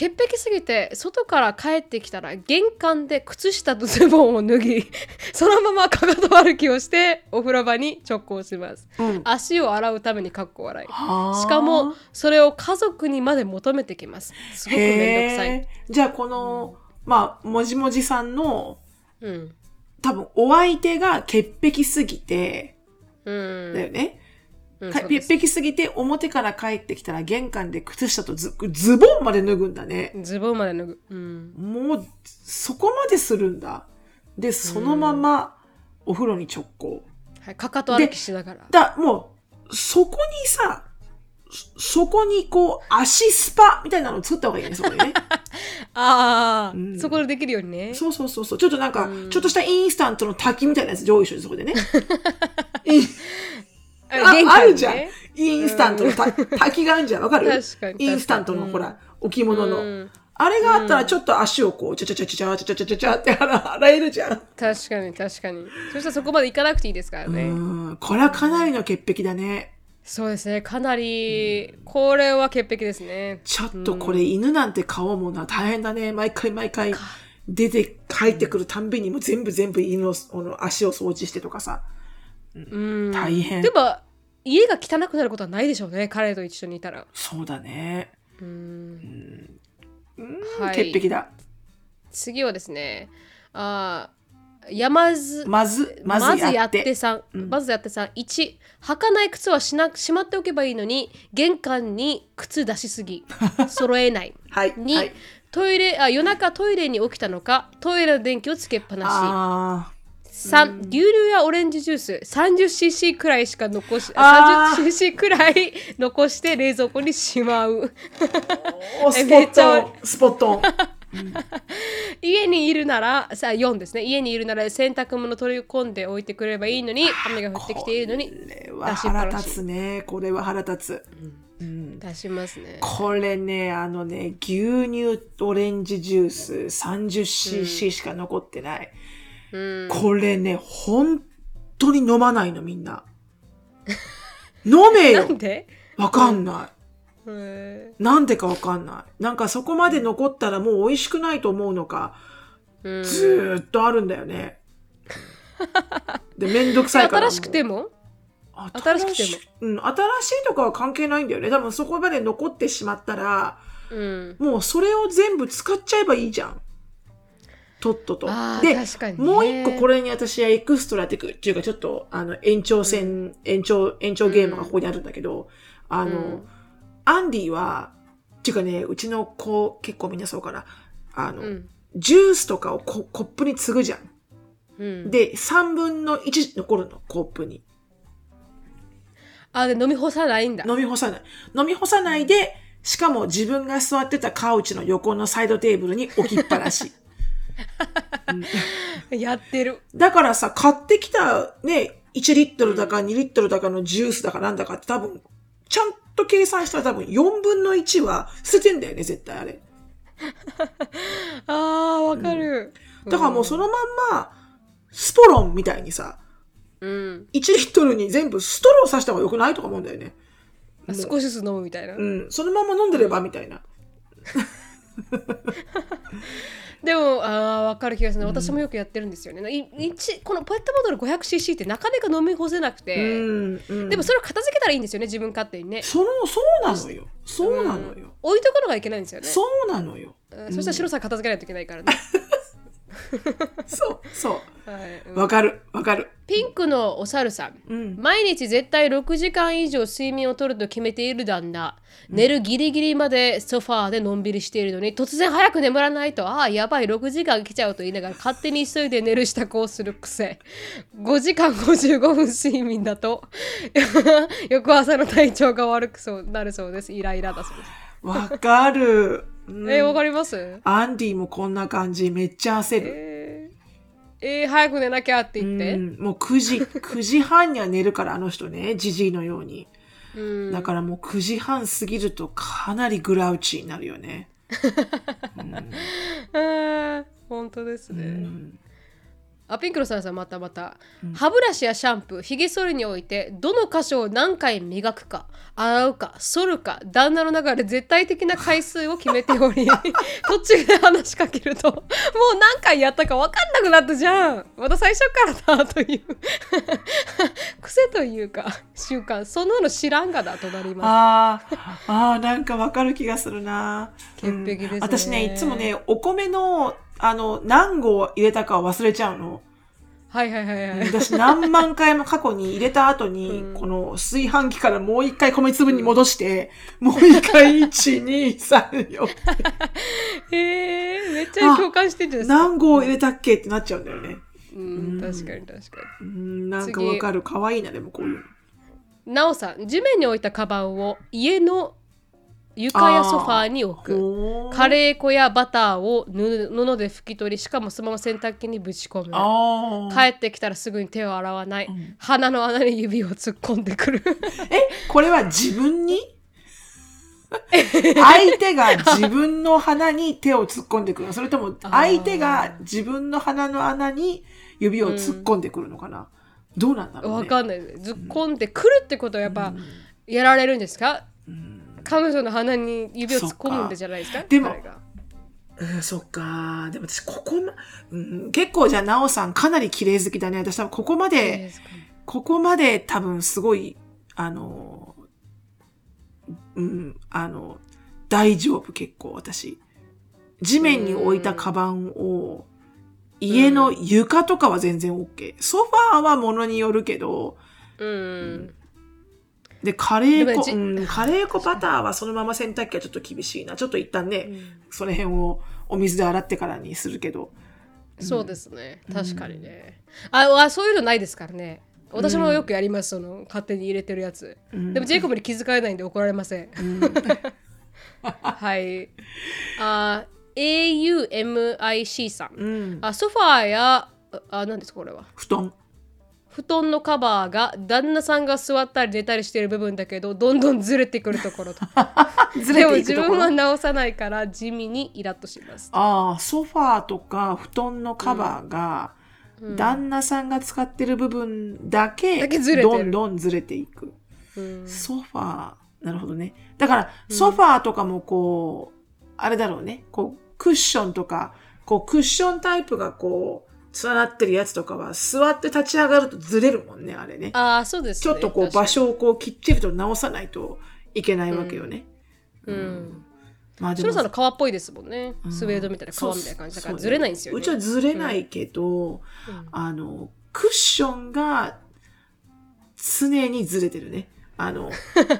潔癖すぎて外から帰ってきたら玄関で靴下とズボンを脱ぎ そのままかかと歩きをしてお風呂場に直行します。うん。足を洗うためにかっこ笑い。はあ。しかもそれを家族にまで求めてきます。すごくめんどくさい、じゃあこの、まあ、もじもじさんの、うん。多分お相手が潔癖すぎて、うん。だよね。うん潔癖すぎて表から帰ってきたら玄関で靴下とズズボンまで脱ぐんだね。ズボンまで脱ぐ、うん、もう、そこまでするんだ。で、そのままお風呂に直行。はい、かかと歩きしながらだ、もう、そこにさ、そそこにこう、足スパみたいなの作った方がいいね、そこにね。ああ、うんそこでできるようにね。そうそうそうそう。ちょっとなんか、ちょっとしたインスタントの滝みたいなやつ用意してるそこでね。あ玄関にねあるじゃん。インスタントのた滝があるじゃん。わかる？確かにインスタントの、ほら、置物の。うんあれがあったらちょっと足をこう、ちゃちゃちゃちゃちゃちゃちゃちゃちゃって洗洗えるじゃん。確かに確かに。そしたらそこまで行かなくていいですからね。うん。これはかなりの潔癖だね。そうですね。かなり、これは潔癖ですね。ちょっとこれ犬なんて顔もな大変だね。毎回毎回出て帰ってくるたんびにもう全部全部犬のこの足を掃除してとかさ。うん。大変で。も、家が汚くなることはないでしょうね。彼と一緒にいたら。そうだね。うん。うんはい潔癖だ。次はですね、あー山津、まず、まずやって。さん、まずやってさん1履かない靴はしなしまっておけばいいのに玄関に靴出しすぎ 揃えないはい。2、はい、トイレあ夜中トイレに起きたのかトイレの電気をつけっぱなあし3牛乳やオレンジジュース 30cc くらいしか残しあー。30cc くらい 残して冷蔵庫にしまう。スポット。ン、スポット。ン。家にいるならさあ4ですね。家にいるなら洗濯物取り込んで置いてくればいいのに雨が降ってきているのにこれは腹立つね。これは腹立つ。うん。出しますね。これね、あのね、牛乳オレンジジュース 30cc しか残ってない。うんこれね、本当に飲まないのみんな。飲めよなんで？わかんない。へなんでかわかんない。なんかそこまで残ったらもう美味しくないと思うのか、ーうんずーっとあるんだよね。で、めんどくさいから。新しくても？新新しくてうん、新しいとかは関係ないんだよね。多分そこまで残ってしまったら、うんもうそれを全部使っちゃえばいいじゃん。とっとと。で、もう一個これに私はエクストラテクっていうかちょっとあの延長線、延長、延長ゲームがここにあるんだけど、あの、うんアンディは、っていうかね、うちの子結構みんなそうかな。あの、うんジュースとかをココップに継ぐじゃん。うんで、3分の1残るの、コップに。あで飲み干さないんだ飲み干さない。飲み干さないで、しかも自分が座ってたカウチの横のサイドテーブルに置きっぱなし。やってるだからさ、買ってきたね、1リットルだか2リットルだかのジュースだかなんだかって多分、ちゃんと計算したら多分4分の1は捨ててんだよね、絶対あれ。あーわかる、だからもうそのまんま、スポロンみたいにさ、うん、1リットルに全部ストローさした方が良くないとか思うんだよね。あ少しずつ飲むみたいな、うん。そのまま飲んでればみたいな。でもあーわかる気がする。私もよくやってるんですよね、このペットボトル 500cc ってなかなか飲み干せなくうて、ん。うん。でもそれを片付けたらいいんですよね自分勝手にね。その、そうなのよ。そうなのよ。置いとくのがいけないんですよね。そうなのよ。うん。そしたら白さん片付けないといけないからね、そう、そはいうんう。わかる、わかる。ピンクのお猿さんうん。毎日絶対6時間以上睡眠をとると決めている旦那寝るギリギリまでソファーでのんびりしているのに突然早く眠らないとああやばい6時間来ちゃうと言いながら勝手に急いで寝る支度をする癖5時間55分睡眠だと 翌朝の体調が悪くそうなるそうですイライラだそうです、わかる。うん。えーわかります？アンディもこんな感じ。めっちゃ焦る。えー、えー早く寝なきゃって言って、うん、もう9時、9時半には寝るから、あの人ね、じじいのように。うん。だからもう9時半過ぎるとかなりグラウチになるよね。あー本当ですね、うんあピンクのさんさんまたまた、歯ブラシやシャンプーひげ剃りにおいてどの箇所を何回磨くか洗うか剃るか旦那の中で絶対的な回数を決めており 途中で話しかけるともう何回やったか分かんなくなったじゃん。また最初からだという。癖というか習慣。そんなの知らんがだとなりまあー。あー、なんかわかる気がするな。潔癖ですね。うん私ね、いつもね、お米の、あの、何合入れたかは忘れちゃうの。すはいはいはいはい私何万回も過去に入れた後に、うんこの炊飯器からもう一回米粒に戻して、もう一回1、2、3、4。へえめっちゃ共感してるじゃないですか何合入れたっけってなっちゃうんだよね。うん確かに確かにうん、なんかわかる。可愛いな、でもこういうの。なおさん地面に置いたカバンを家の床やソファーに置く。カレー粉やバターを布布で拭き取りしかもそのまま洗濯機にぶち込む。帰ってきたらすぐに手を洗わない、鼻の穴に指を突っ込んでくる。え、これは自分に？相手が自分の鼻に手を突っ込んでくるの。それとも相手が自分の鼻の穴に指を突っ込んでくるのかな、どうなんだろうね。わかんない。突っ込んでくるってことはやっぱやられるんですか、彼女の鼻に指を突っ込むんでじゃないですか？でもうん、そっか。でも私、ここま、うん、結構じゃあ、なおさんかなり綺麗好きだね。私多分ここまで、ここまで多分すごい、あの、うん、あの、大丈夫結構私。地面に置いたカバンを、家の床とかは全然 OK。ソファーはものによるけど、うんで、カレー粉、うん、カレー粉バターはそのまま洗濯機はちょっと厳しいな。ちょっと一旦ね、その辺をお水で洗ってからにするけど。そうですね。確かにね、ああそういうのないですからね。私もよくやります、その勝手に入れてるやつ、ん。でもジェイコブに気づかれないんで怒られません、はい。あ AUMIC さん、うん。あソファーやああ何ですかこれは？布団。布団のカバーが旦那さんが座ったり寝たりしている部分だけどどんどんずれてくるところと ずでもれていくところ？自分は。直さないから地味にイラッとしますああ、ソファーとか布団のカバーが、うん旦那さんが使ってる部分だけどんどんずれていく。うんソファー、なるほどね。だから、ソファーとかもこう、あれだろうね。こう、クッションとか、こう、クッションタイプがこう、連なってるやつとかは、座って立ち上がるとずれるもんね、あれね。ああ、そうです、ね。ちょっとこう、場所をこう、きっちりと直さないといけないわけよね。うん。まあでシロさんの革っぽいですもんね。うんスウェードみたいな革みたいな感じだからずれないんですよね。うちはずれないけど、うんあの、クッションが常にずれてるね。あの、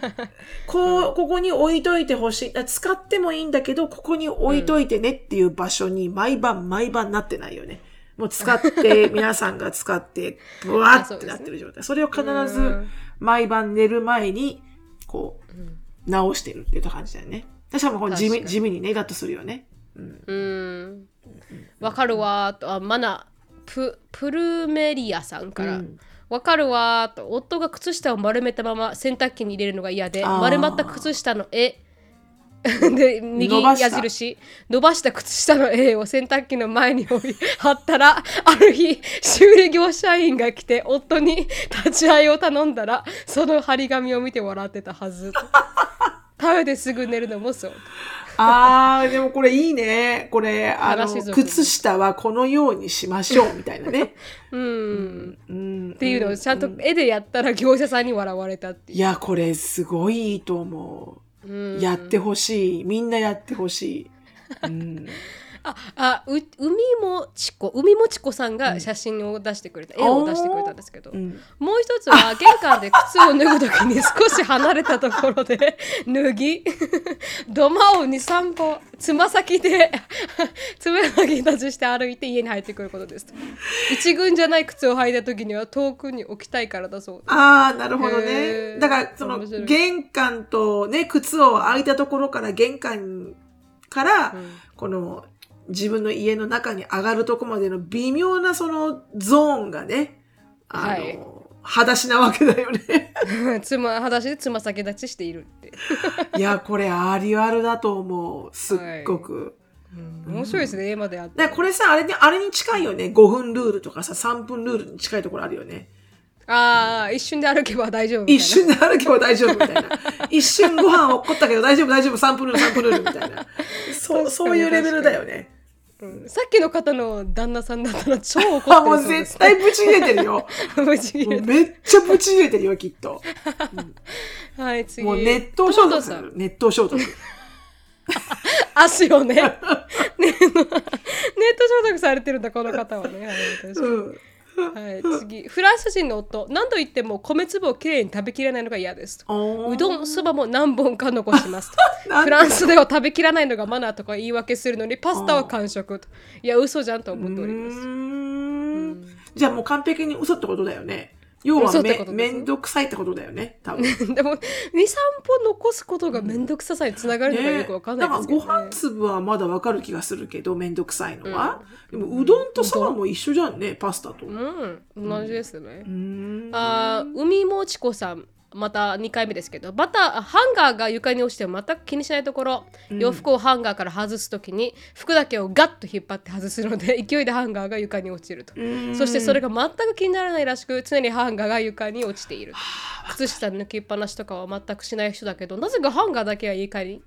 こう、ここに置いといてほしい。あ使ってもいいんだけど、ここに置いといてねっていう場所に毎晩毎晩なってないよね。もう使って、皆さんが使って、ブワーってなってる状態。それを必うずん毎晩寝る前に、こう直してるっていう感じだよね。確かにこれ地味地味にね、イラッとするよね。うん。うん。わかるわーと、あ、マナ、プ、プルメリアさんから。うんわかるわーと夫が靴下を丸めたまま洗濯機に入れるのが嫌で丸まった靴下の絵 で右矢印。伸ばした靴下の絵を洗濯機の前に置い貼ったらある日修理業者員が来て夫に立ち会いを頼んだらその張り紙を見て笑ってたはず。食べてすぐ寝るのもそう。あー、でもこれいいね。これ、あの靴下はこのようにしましょう、みたいなね。うん、うん。っていうのをちゃんと絵でやったら業者さんに笑われたっていいや、これすごいいいと思う、やってほしい。みんなやってほしい。うん。あ、あ、う、海もちこ、海もちこさんが写真を出してくれた、絵を出してくれたんですけど。うん。もう一つは玄関で靴を脱ぐときに 少し離れたところで脱ぎ 土間を2、3歩つま先で つま先立ちして歩いて家に入ってくることです。一軍じゃない靴を履いたときには遠くに置きたいからだそうああ、なるほどへね。ー。だから、その、玄関とね、靴を開いたところから玄関から、うん。この、自分の家の中に上がるとこまでの微妙なそのゾーンがね、あの、はい裸足なわけだよね。つま裸足でつま先立ちしているって、いや、これありあるだと思う。すっごく。うん面白いですね絵まであってこれさ、あれに、あれに近いよね。5分ルールとかさ、3分ルールに近いところあるよね。ああ一瞬で歩けば大丈夫みたいな一瞬で歩けば大丈夫みたいな。一瞬 ご飯起こったけど大丈夫大丈夫、3分ルール3分ルールみたいな。そう、そういうレベルだよね。うんさっきの方の旦那さんだったら超怒ってるそう絶対ブチ切れてるよ。無事もうめっちゃブチ切れてるよ、きっと。はい次もう熱湯消毒する。熱湯消毒。足をねねネット消毒されてるんだこの方はねうん。はい、次。フランス人の夫。何度言っても米粒をきれいに食べきれないのが嫌ですうどんそばも何本か残します フランスでは食べきらないのがマナーとか言い訳するのにパスタは完食と。いや嘘じゃんと思っております。じゃあもう完璧に嘘ってことだよね。要はめんどくさいってことだよね、多分。でも23本残すことがめんどくささにつながるのかよくわかんないですけど、ねだからご飯粒はまだわかる気がするけど、めんどくさいのは。でもうどんとそばも一緒じゃんね、パスタと。ううん同じですね、ーん。あー海もちこさんまた2回目ですけどバターあハンガーが床に落ちても全く気にしないところ、洋服をハンガーから外すときに服だけをガッと引っ張って外すので 勢いでハンガーが床に落ちると。そしてそれが全く気にならないらしく常にハンガーが床に落ちている。靴下抜きっぱなしとかは全くしない人だけどなぜかハンガーだけは床に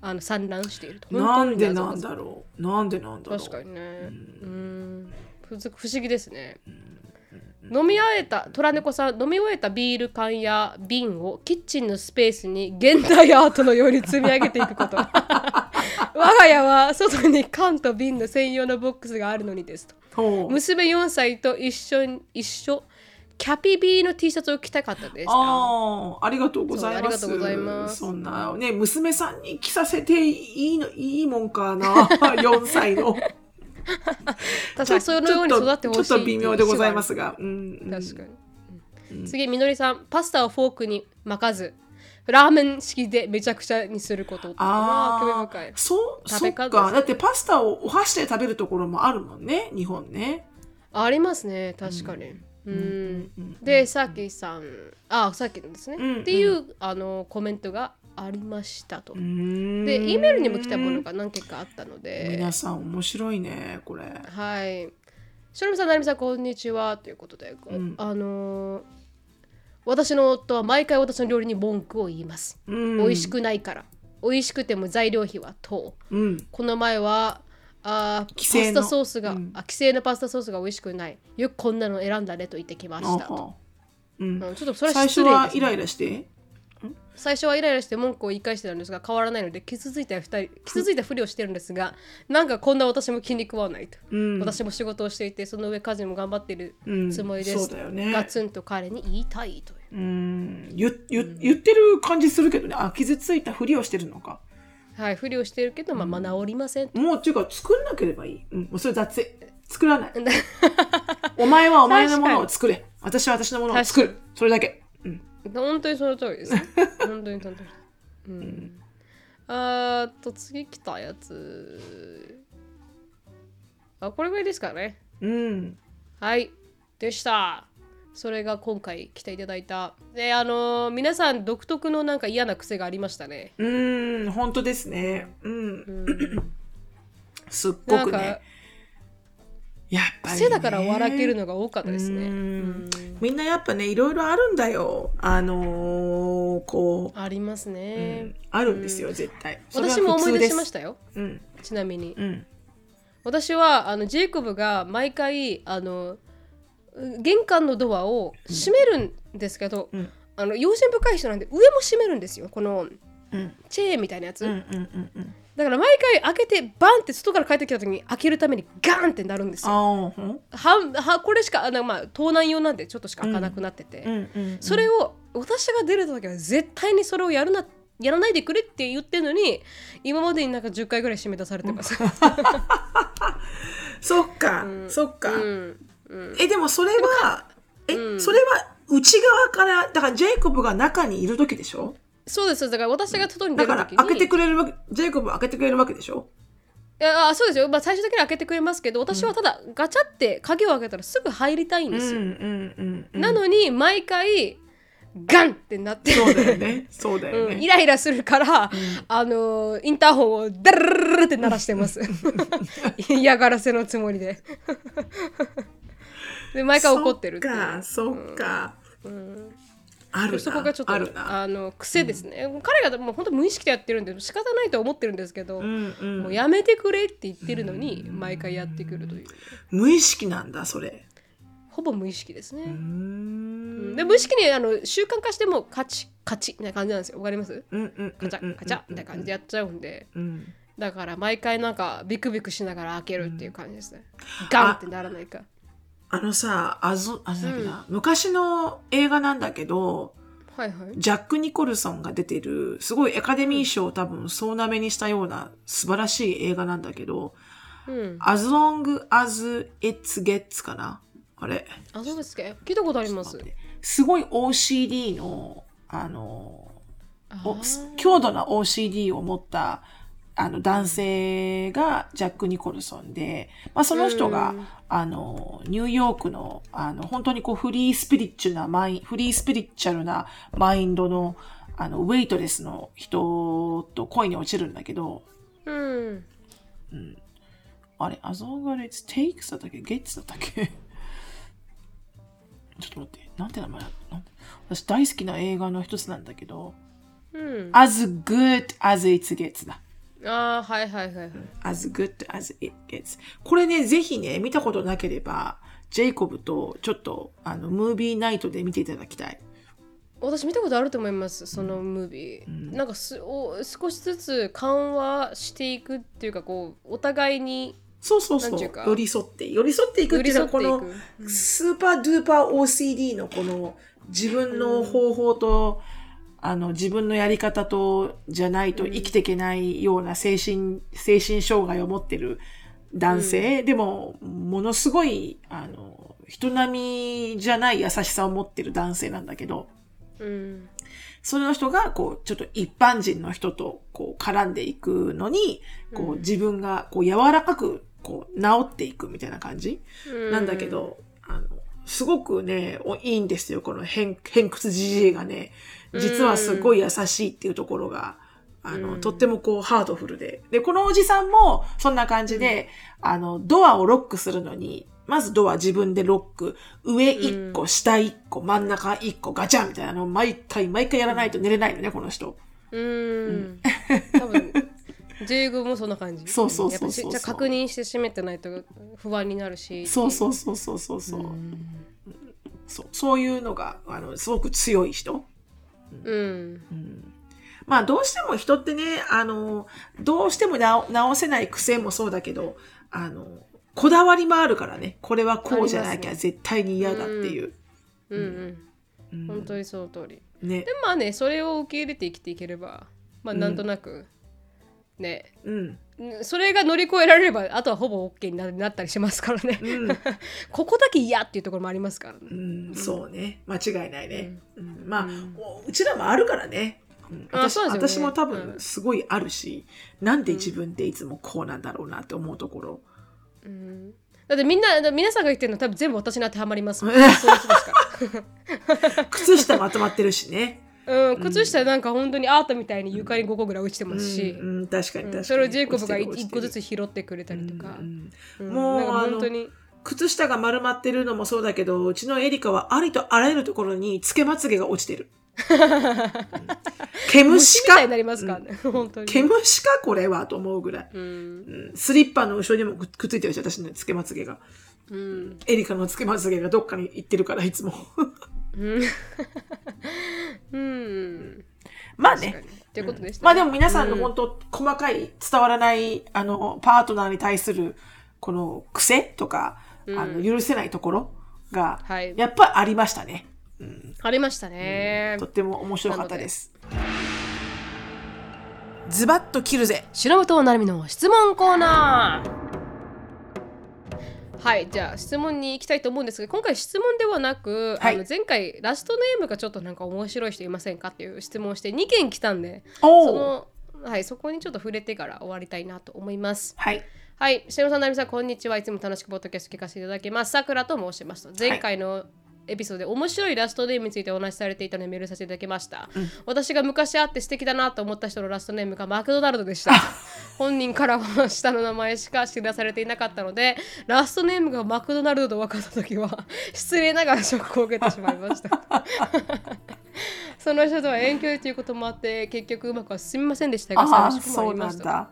あの散乱していると。なんでなんだろう？なんでなんだろう？確かにね。うん。不不思議ですね飲み終えた虎猫さん飲み終えたビール缶や瓶をキッチンのスペースに現代アートのように積み上げていくこと 我が家は外に缶と瓶の専用のボックスがあるのにですと娘4歳と一緒に一緒キャピビーの T シャツを着たかったですああ、ありがとうございます。そうありがとうございますそんな、ね、娘さんに着させていいの、いいもんかな。4歳の。確かにそのように育ってほしい。ちょっと微妙でございますが。うん、うん。確かに、次みのりさん。パスタをフォークに巻かず。ラーメン式でめちゃくちゃにすることあ興味あ深い、そう、食べ方。か。だってパスタをお箸で食べるところもあるもんね、日本ね。ありますね。確かに。うん、うん。でさきさん。あさっきのですね、うん。っていうあのコメントがありましたと、で E メールにも来たものが何件かあったので皆さん面白いね、これ。はいしのみさん、なるみさん、こんにちは。ということで、うんあのー私の夫は毎回私の料理に文句を言います。うん美味しくないから。美味しくても材料費は等。うん。この前は、あーパスタソースが、うんあ、規制のパスタソースが美味しくない。よくこんなの選んだねと言ってきました。うんうんちょっとそれは最初。はイライラして？最初はイライラして文句を言い返してたんですが変わらないので傷ついた二人傷ついたふりをしてるんですがなんかこんな私も気に食わないと、うん。私も仕事をしていてその上家事も頑張っているうんつもりです、そうだよね。ガツンと彼に言いたいという。うん。言ってる感じするけどね。あ傷ついたふりをしてるのか。はいふりをしてるけどまあ、まあ治りませんと。もうっていうか作らなければいい、うん、もうそれ雑作らない。お前はお前のものを作れ。私は私のものを作る。それだけ、うん、本当にその通りです 本当にその通り。うん。あーっと次来たやつ。あこれぐらいですかね。うん。はい、でした。それが今回来ていただいた。で、あのー皆さん独特のなんか嫌な癖がありましたね。うん。本当ですね。うん。うん、すっごくねやっぱり、ね、癖だから笑けるのが多かったですね。ううん。んみんなやっぱねいろいろあるんだよ。あのーこありますう、うねん。あるんですよ、絶対。私も思い出しまししたよ。ちなみに。うん。私はあのジェイコブが毎回あの玄関のドアを閉めるんですけど、うん。あの用心深い人なんで上も閉めるんですよ。このうん。チェーンみたいなやつ。うんうんうんうんだから毎回開けてバンって外から帰ってきた時に開けるためにガーンってなるんですよ。ははこれしかあの、まあ、盗難用なんでちょっとしか開かなくなってて、それを私が出れた時は絶対にそれをやるなやらないでくれって言ってるのに今までになんか10回ぐらい締め出されてます。そっか、うん。そっか、うんうん。えでもそれはえ、うん。それは内側からだからジェイコブが中にいる時でしょ？そうですだから私が外にだ出る時に。から開けてくれるわけジェイコブは開けてくれるわけでしょ？いやあそうですよ、まあ、最終的には開けてくれますけど私はただガチャって鍵を開けたらすぐ入りたいんですよ、うんうんうんなのに毎回ガンってなって。そうだよね。そうだようん、イね、ライラするから、あのーインターホンをダルルルって鳴らしてます。嫌がらせのつもりで。で毎回怒ってるってそっかそっか、うんあるな。そこがちょっとあの癖ですね、彼がもう本当無意識でやってるんで仕方ないと思ってるんですけど、うんうん。もうやめてくれって言ってるのに毎回やってくるという、無意識なんだそれ。ほぼ無意識ですね、で無意識にあの習慣化してもカチカチみたいな感じなんですよ。わかります？うんうんうんカチャカチャみたいな感じでやっちゃうんで。うん。だから毎回なんかビクビクしながら開けるっていう感じですね、ガンってならないかあのさあぞあなんだっけな、昔の映画なんだけどはいはい。ジャック・ニコルソンが出てるすごいアカデミー賞を多分総なめにしたような素晴らしい映画なんだけどうん、As long as it gets かな？あれ。あそうですか？聞いたことあります。すごい OCD のあのお強度な OCD を持ったあの男性がジャック・ニコルソンで、まあ、その人が、うんあのニューヨークのあの本当にこうフリースピリッチュなマインフリースピリッチャルなマインドのあのウェイトレスの人と恋に落ちるんだけどうん。あれ As long as it takes だったっけ？gets だったっけ？ちょっと待って。なんて名前だ？私大好きな映画の一つなんだけどうん。As good as it gets だああはいはいはいはい。as good as it gets これねぜひね見たことなければジェイコブとちょっとあのムービーナイトで見ていただきたい。私見たことあると思いますそのムービー、なんかすお少しずつ緩和していくっていうかこうお互いにそうそうそう。寄り添って寄り添っていくっていうのはこのスーパードゥーパー OCD のこの自分の方法と、あの自分のやり方とじゃないと生きていけないような精神、精神障害を持ってる男性、でもものすごいあの人並みじゃない優しさを持ってる男性なんだけど。うん。その人が、こう、ちょっと一般人の人と、こう、絡んでいくのに、こう、自分が、こう、柔らかく、こう、治っていくみたいな感じ、なんだけど、あの、すごくね、おいいんですよ、この偏偏屈じじいがね。実はすごい優しいっていうところが、あの、とってもこう、ハートフルで。で、このおじさんも、そんな感じで、あの、ドアをロックするのに、まずドア自分でロック、上1個、下1個、真ん中1個、ガチャンみたいなのを毎回、毎回やらないと寝れないのね、この人。うーん。多分、ジグもそんな感じ。そうそうそうそうじゃあ確認して閉めてないと不安になるし。そうそうそうそうそうそう。そうそういうのが、あの、すごく強い人。うん。まあどうしても人ってね、あの、どうしても直直せない癖もそうだけど、あの、こだわりもあるからね、これはこうじゃなきゃ絶対に嫌だっていう。うんうん。本当にその通り。ねで。もまあね、それを受け入れて生きていければ、まあなんとなく、ね、うん。それが乗り越えられれば、あとはほぼ OK にななったりしますからね。うん。ここだけ嫌っていうところもありますからね。うん、そうね。間違いないね。うんまあ、おうちらもあるからね。うん私ね私も多うん分すごいあるし、なんで自分でいつもこうなんだろうなって思うところ。だってみんな、皆さんが言ってるの多分全部私に当てはまりますもん。そういう人ですから。靴下まとまってるしね。うん、靴下なんか本当にアートみたいに床に5個ぐらい落ちてますし、うん、うん確かに確かに。それをジェイコブが落ちてる1個ずつ拾ってくれたりとか、もう本当に靴下が丸まってるのもそうだけど、うちのエリカはありとあらゆるところにつけまつげが落ちてる。毛虫か？なりますからね、本当に。毛虫かこれはと思うぐらい。うん、うんスリッパの後ろにもくくっついてるし、私のつけまつげが。うん、エリカのつけまつげがどっかに行ってるから、いつも。うん。まあね確かに。。っていうことでした、まあでも皆さんの本当、細かい伝わらない、あの、パートナーに対する、この癖とか、あの、許せないところが、はいやっぱありましたね。ありましたねと。っても面白かったです。ズバッと切るぜ。白本なるみの質問コーナーはいじゃあ質問に行きたいと思うんですが今回質問ではなく、はいあの前回ラストネームがちょっとなんか面白い人いませんかっていう質問をして2件来たんで。その、はい、そこにちょっと触れてから終わりたいなと思います。はい。はい、しのさん、なるみさん、こんにちは。いつも楽しくポッドキャスト聞かせていただきます。さくらと申しますと。前回のエピソードで面白いラストネームについてお話しされていたのでメールさせていただきました。私が昔会って素敵だなと思った人のラストネームがマクドナルドでした。本人からは下の名前しか知らされていなかったので、ラストネームがマクドナルドと分かったときは、失礼ながらショックを受けてしまいました。その人とは遠距離ということもあって、結局うまくは進みませんでしたが、ああ、寂しくもありました。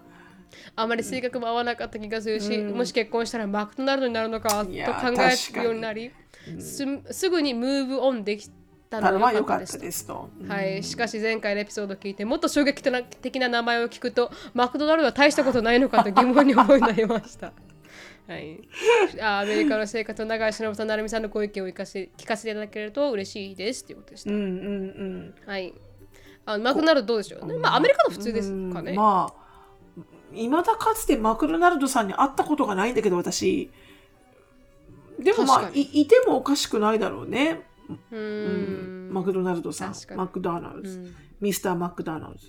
あまり性格も合わなかった気がするし、もし結婚したらマクドナルドになるのかと考えるようになりすすぐにムーブオンできたたののは良かったですと。はい、しかし前回のエピソードを聞いてもっと衝撃的な名前を聞くとマクドナルドは大したことないのかと疑問に思いになりました。はい、あアメリカの生活の長い忍さん、なるみさんのご意見を聞かせ聞かせていただけると嬉しいですということでした。うんうんうん。はい、あマクドナルドどうでしょう？ね。まあアメリカの普通ですかね。うんまあ、いまだかつてマクドナルドさんに会ったことがないんだけど、私。でもまあ、いいてもおかしくないだろうね。うーん。マクドナルドさん。マクドナルド。ミスターマクドナルド。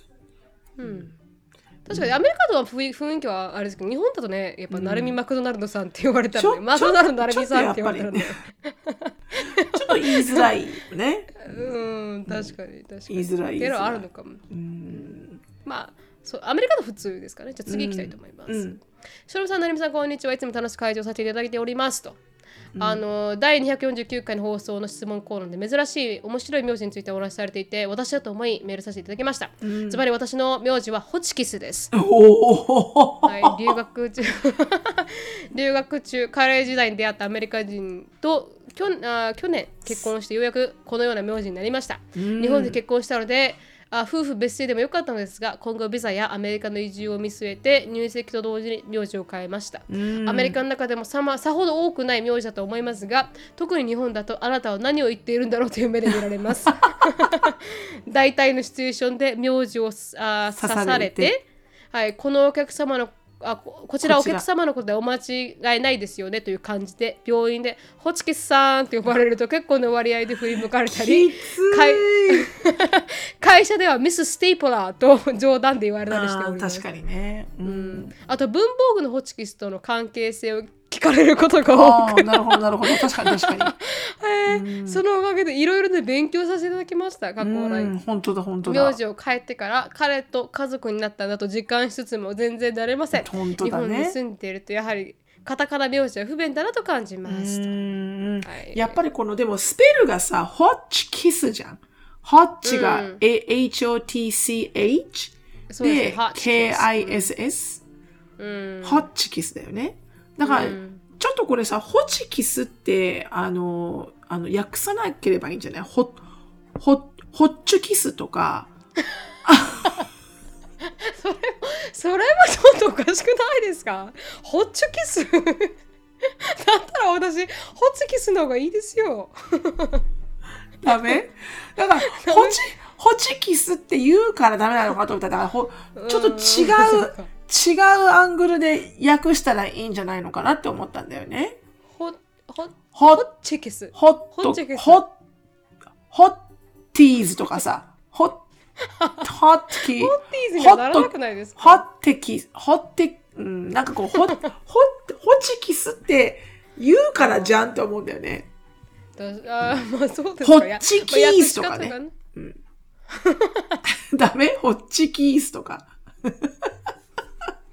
確かにアメリカとは雰囲気はあれですけど日本だとねやっぱ成美マクドナルドさんって言われたら、ねマクドナルド成美さんって言われたらねちょっと言いづらいよね。うん確かに確かに。言いづらいっていうのはあるのかも。うん。まあそうアメリカの普通ですかね。じゃあ次行きたいと思います、うん。しのぶさん、なるみさん、こんにちは。いつも楽しく会場させていただいております。と。あの第249回の放送の質問コーナーで珍しい面白い名字についてお話しされていて私だと思いメールさせていただきました、つまり私の名字はホチキスです。はい、留学中。留学中カレー時代に出会ったアメリカ人と去あ去年結婚してようやくこのような名字になりました、日本で結婚したのであ夫婦別姓でもよかったのですが今後ビザやアメリカの移住を見据えて入籍と同時に名字を変えました、アメリカの中でもさ,、ま、さほど多くない名字だと思いますが特に日本だとあなたは何を言っているんだろうという目で見られます。大体のシチュエーションで名字をあ刺されて。刺されてはい、このお客様のあここちらお客様のことでお間違いないですよねという感じで病院で「ホチキスさん」って呼ばれると結構な割合で振り向かれたり。会社ではミス・ステープラーと冗談で言われたりしております確かにね。うん。あと文房具のホチキスとの関係性を聞かれることが多くなるほど、なるほど。確かに、確か そのおかげでいろいろで勉強させていただきました過去に。う来ん、本当だ、本当だ。名字を変えてから彼と家族になったんだと実感しつつも全然慣れません、本当日本に。住んでいるとやはりカタカナ名字は不便だなと感じまうす。ーんはいやっぱりこの、でもスペルがさ、ホッチキスじゃん。ホッチがうん H-O-T-C-H でね、K-I-S-S。うん。ホッチキスだよね。だから、うん。ちょっとこれさ、ホチキスって、あの、あの、訳さなければいいんじゃない？ホ、ホ、ホッチュキスとか、それも、それもちょっとおかしくないですか？ホッチキス？だったら私、ホッチキスの方がいいですよ。ダメ？だから、ホチ、ホチキスって言うからダメなのかと思ったら、ちょっと違う、違うアングルで訳したらいいんじゃないのかなって思ったんだよね。ホッ、ホッ、チキス。ホットホッチキ、スホッ、ティーズとかさ、ホッ、ホッティー、ホッティーズにはならなくないですか？ホッテキ、ホッテ、うん、なんかこう、ホッ、ホッ、ホチキスって言うからじゃんって思うんだよね。だあーまあそうですホかッチキースとかね。ダメ？ホッチキースとか。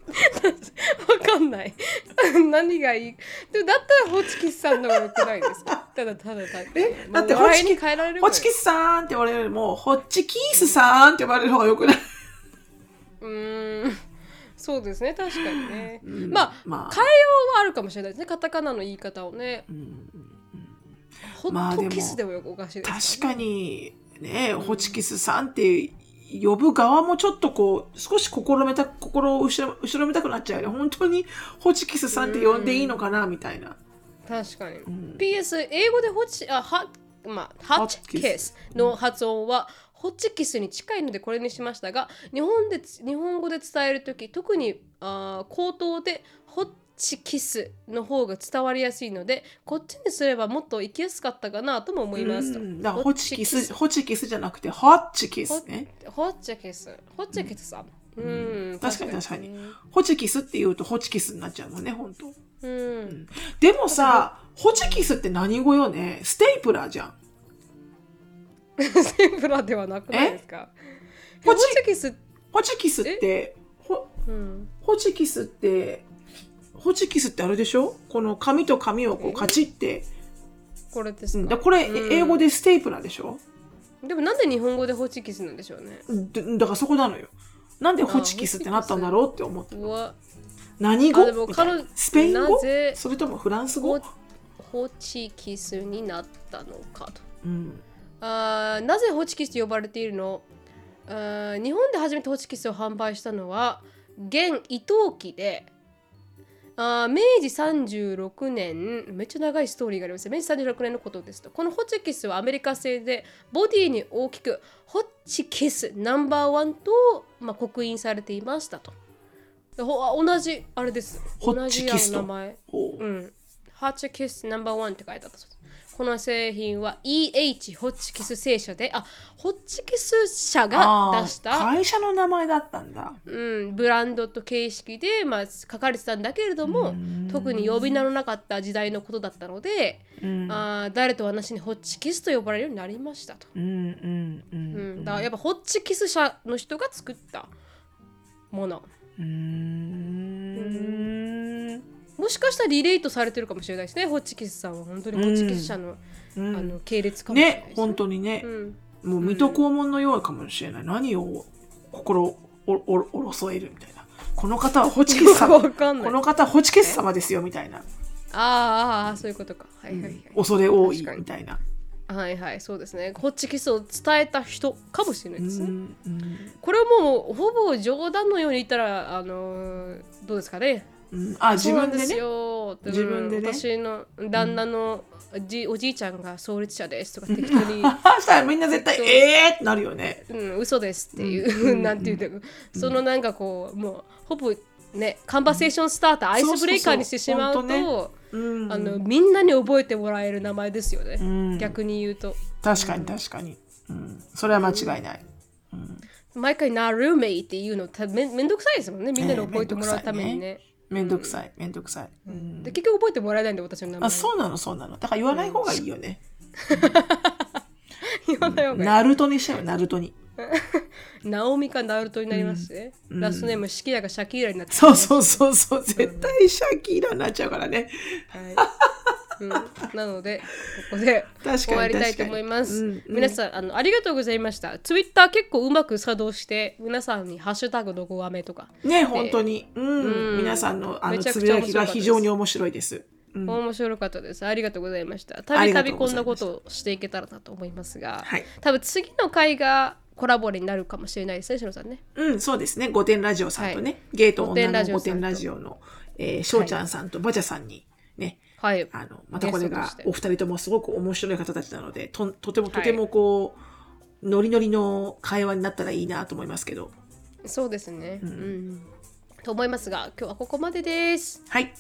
わかんない。何がいい？でもだったらホチキスさんの方が良くないですか？ただただただ。え？だってホチキ変えられるホチキスさんって言われるよりも、ホッチキースさんって呼ばれる方がよくない？うーん。そうですね、確かにね。ん。まあ、まあ。変えようはあるかもしれないですね。カタカナの言い方をね。ホットキスでもよくおかしいです確かに、ね、ホチキスさんって呼ぶ側もちょっとこう、少し心めた、心を後ろ後ろめたくなっちゃうよね。本当にホチキスさんって呼んでいいのかなみたいな。確かに。ん PS、英語でホチ、あ、は、まあ、ハッチキスの発音は、ホッチキスに近いのでこれにしましたが、日本で日本語で伝えるとき、特にあー口頭でホッチキスの方が伝わりやすいので、こっちにすればもっと行きやすかったかなとも思いますだホチキス、ホチキスじゃなくて、ホッチキスね。ホッチキス。ホッチキスさん。うん、確かに確かにね。ホチキスって言うとホチキスになっちゃうもんね、本当うん。でもさ、ホチキスって何語よね？ステープラーじゃん。ステンプラではなくないですか？ホチキス、ホチキスって、ホうん。ホチキスって、ホチキスってあれでしょ？この紙と紙をこうカチって。これですか？うんだこれ、うん。英語でステープラーでしょ？でもなんで日本語でホチキスなんでしょうね？だだからそこなのよ。なんでホチキスってなったんだろうって思って。うわ、何語？スペイン語？それともフランス語？ホ、ホチキスになったのかと。うん、あーなぜホチキスと呼ばれているの？あー日本で初めてホチキスを販売したのは現伊藤期であー明治36年めっちゃ長いストーリーがあります明治36年のことですと。このホチキスはアメリカ製でボディに大きくホチキスナンバーワンと、まあ、刻印されていましたと。同じあれです。同じ名前。う。ん。ハチキスナンバーワンって書いてあったそうです。この製品は EH ホッチキス製社で、あ、ホッチキス社が出した、会社の名前だったんだ。うん、ブランドと形式で、まあ、書かれてたんだけれども、特に呼び名のなかった時代のことだったので、うんあー誰とはなしにホッチキスと呼ばれるようになりましたと。うんうんううんん、だからやっぱホッチキス社の人が作ったもの。うーんもしかしたらリレートされてるかもしれないですね、ホッチキスさんは。本当にホッチキス社の,、うんあの系列かもしれないねです、本当にねう、んもう水戸黄門のようかもしれない。何を心をおおおろそえるみたいな。この方はホチキス様。わかんない。この方はホチキス様ですよみたいな。あーあー、そういうことか。はいはいはい。恐れ多い確かにみたいな。はいはい、そうですね。ホッチキスを伝えた人かもしれないですね。うんうんこれはもうほぼ冗談のように言ったら、あのーどうですかね。うん。あ自分ですね。よ。って自分でね。私の旦那のじ、おじいちゃんが創立者ですとか適当に。そしたらみんな絶対そう。えーってなるよね。うん、嘘ですっていう、なんていうんだろうそのなんかこう、もうほぼね、カンバセーションスターター、アイスブレイカーにしてしまうと、そうん。あのみんなに覚えてもらえる名前ですよね、ん。逆に言うと。確かに確かに。うん、それは間違いない。毎回なるめいっていうのためめんどくさいですもんね、みんなに覚えてもらうためにね。めんどくさい、めんどくさい。うんで結局覚えてもらえないんで、私の名前。あ、そうなの、そうなの。だから言わない方がいいよね。言わない方がいいナルトにしちゃうよ、ナルトに。ナオミかナルトになります？ね。ラストネームシキラがシャキーラになってそうそうそうそう。絶対シャキーラになっちゃうからね。はい うん、なのでここで終わりたいと思います。うんうん皆さんあのありがとうございました。ツイッター結構うまく作動して皆さんにハッシュタグどこアメとか、ね、本当に。うん。うん皆さんのあのつぶやきが非常に面白いです。うん面白かったです。ありがとうございました。あたびたびこんなことをしていけたらなと思いますが、はい。多分次の回がコラボになるかもしれないですね、しのさんね。うん、そうですね。御殿ラジオさんとね、ゲート女の御殿ラジオの、えー、しょうちゃんさんとバジャさんにね、はい。あの、またこれがお二人ともすごく面白い方たちなので、と、とてもとてもこう、ノリノリの会話になったらいいなと思いますけど。そうですね。うん。と思いますが、今日はここまでです。はい。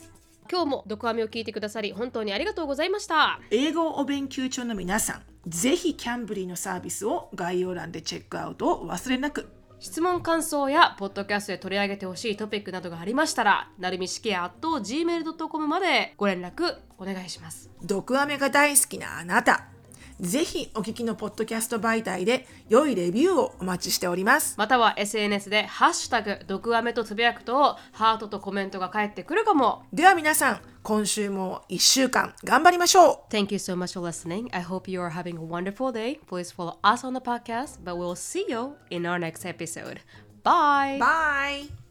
今日もドクアメを聞いてくださり、本当にありがとうございました。英語お勉強中の皆さん、ぜひキャンブリーのサービスを概要欄でチェックアウトをお忘れなく。質問感想やポッドキャストで取り上げてほしいトピックなどがありましたらなるみしきや gmail.com までご連絡お願いします毒アメが大好きなあなた。ぜひお聞きのポッドキャスト媒体で良いレビューをお待ちしております。または SNS で「ハッシュタグ毒アメ」とつぶやくとハートとコメントが返ってくるかもでは皆さん、今週も1週間頑張りましょう Thank you so much for listening. I hope you are having a wonderful day. Please follow us on the podcast, but we'll see you in our next episode. Bye! Bye!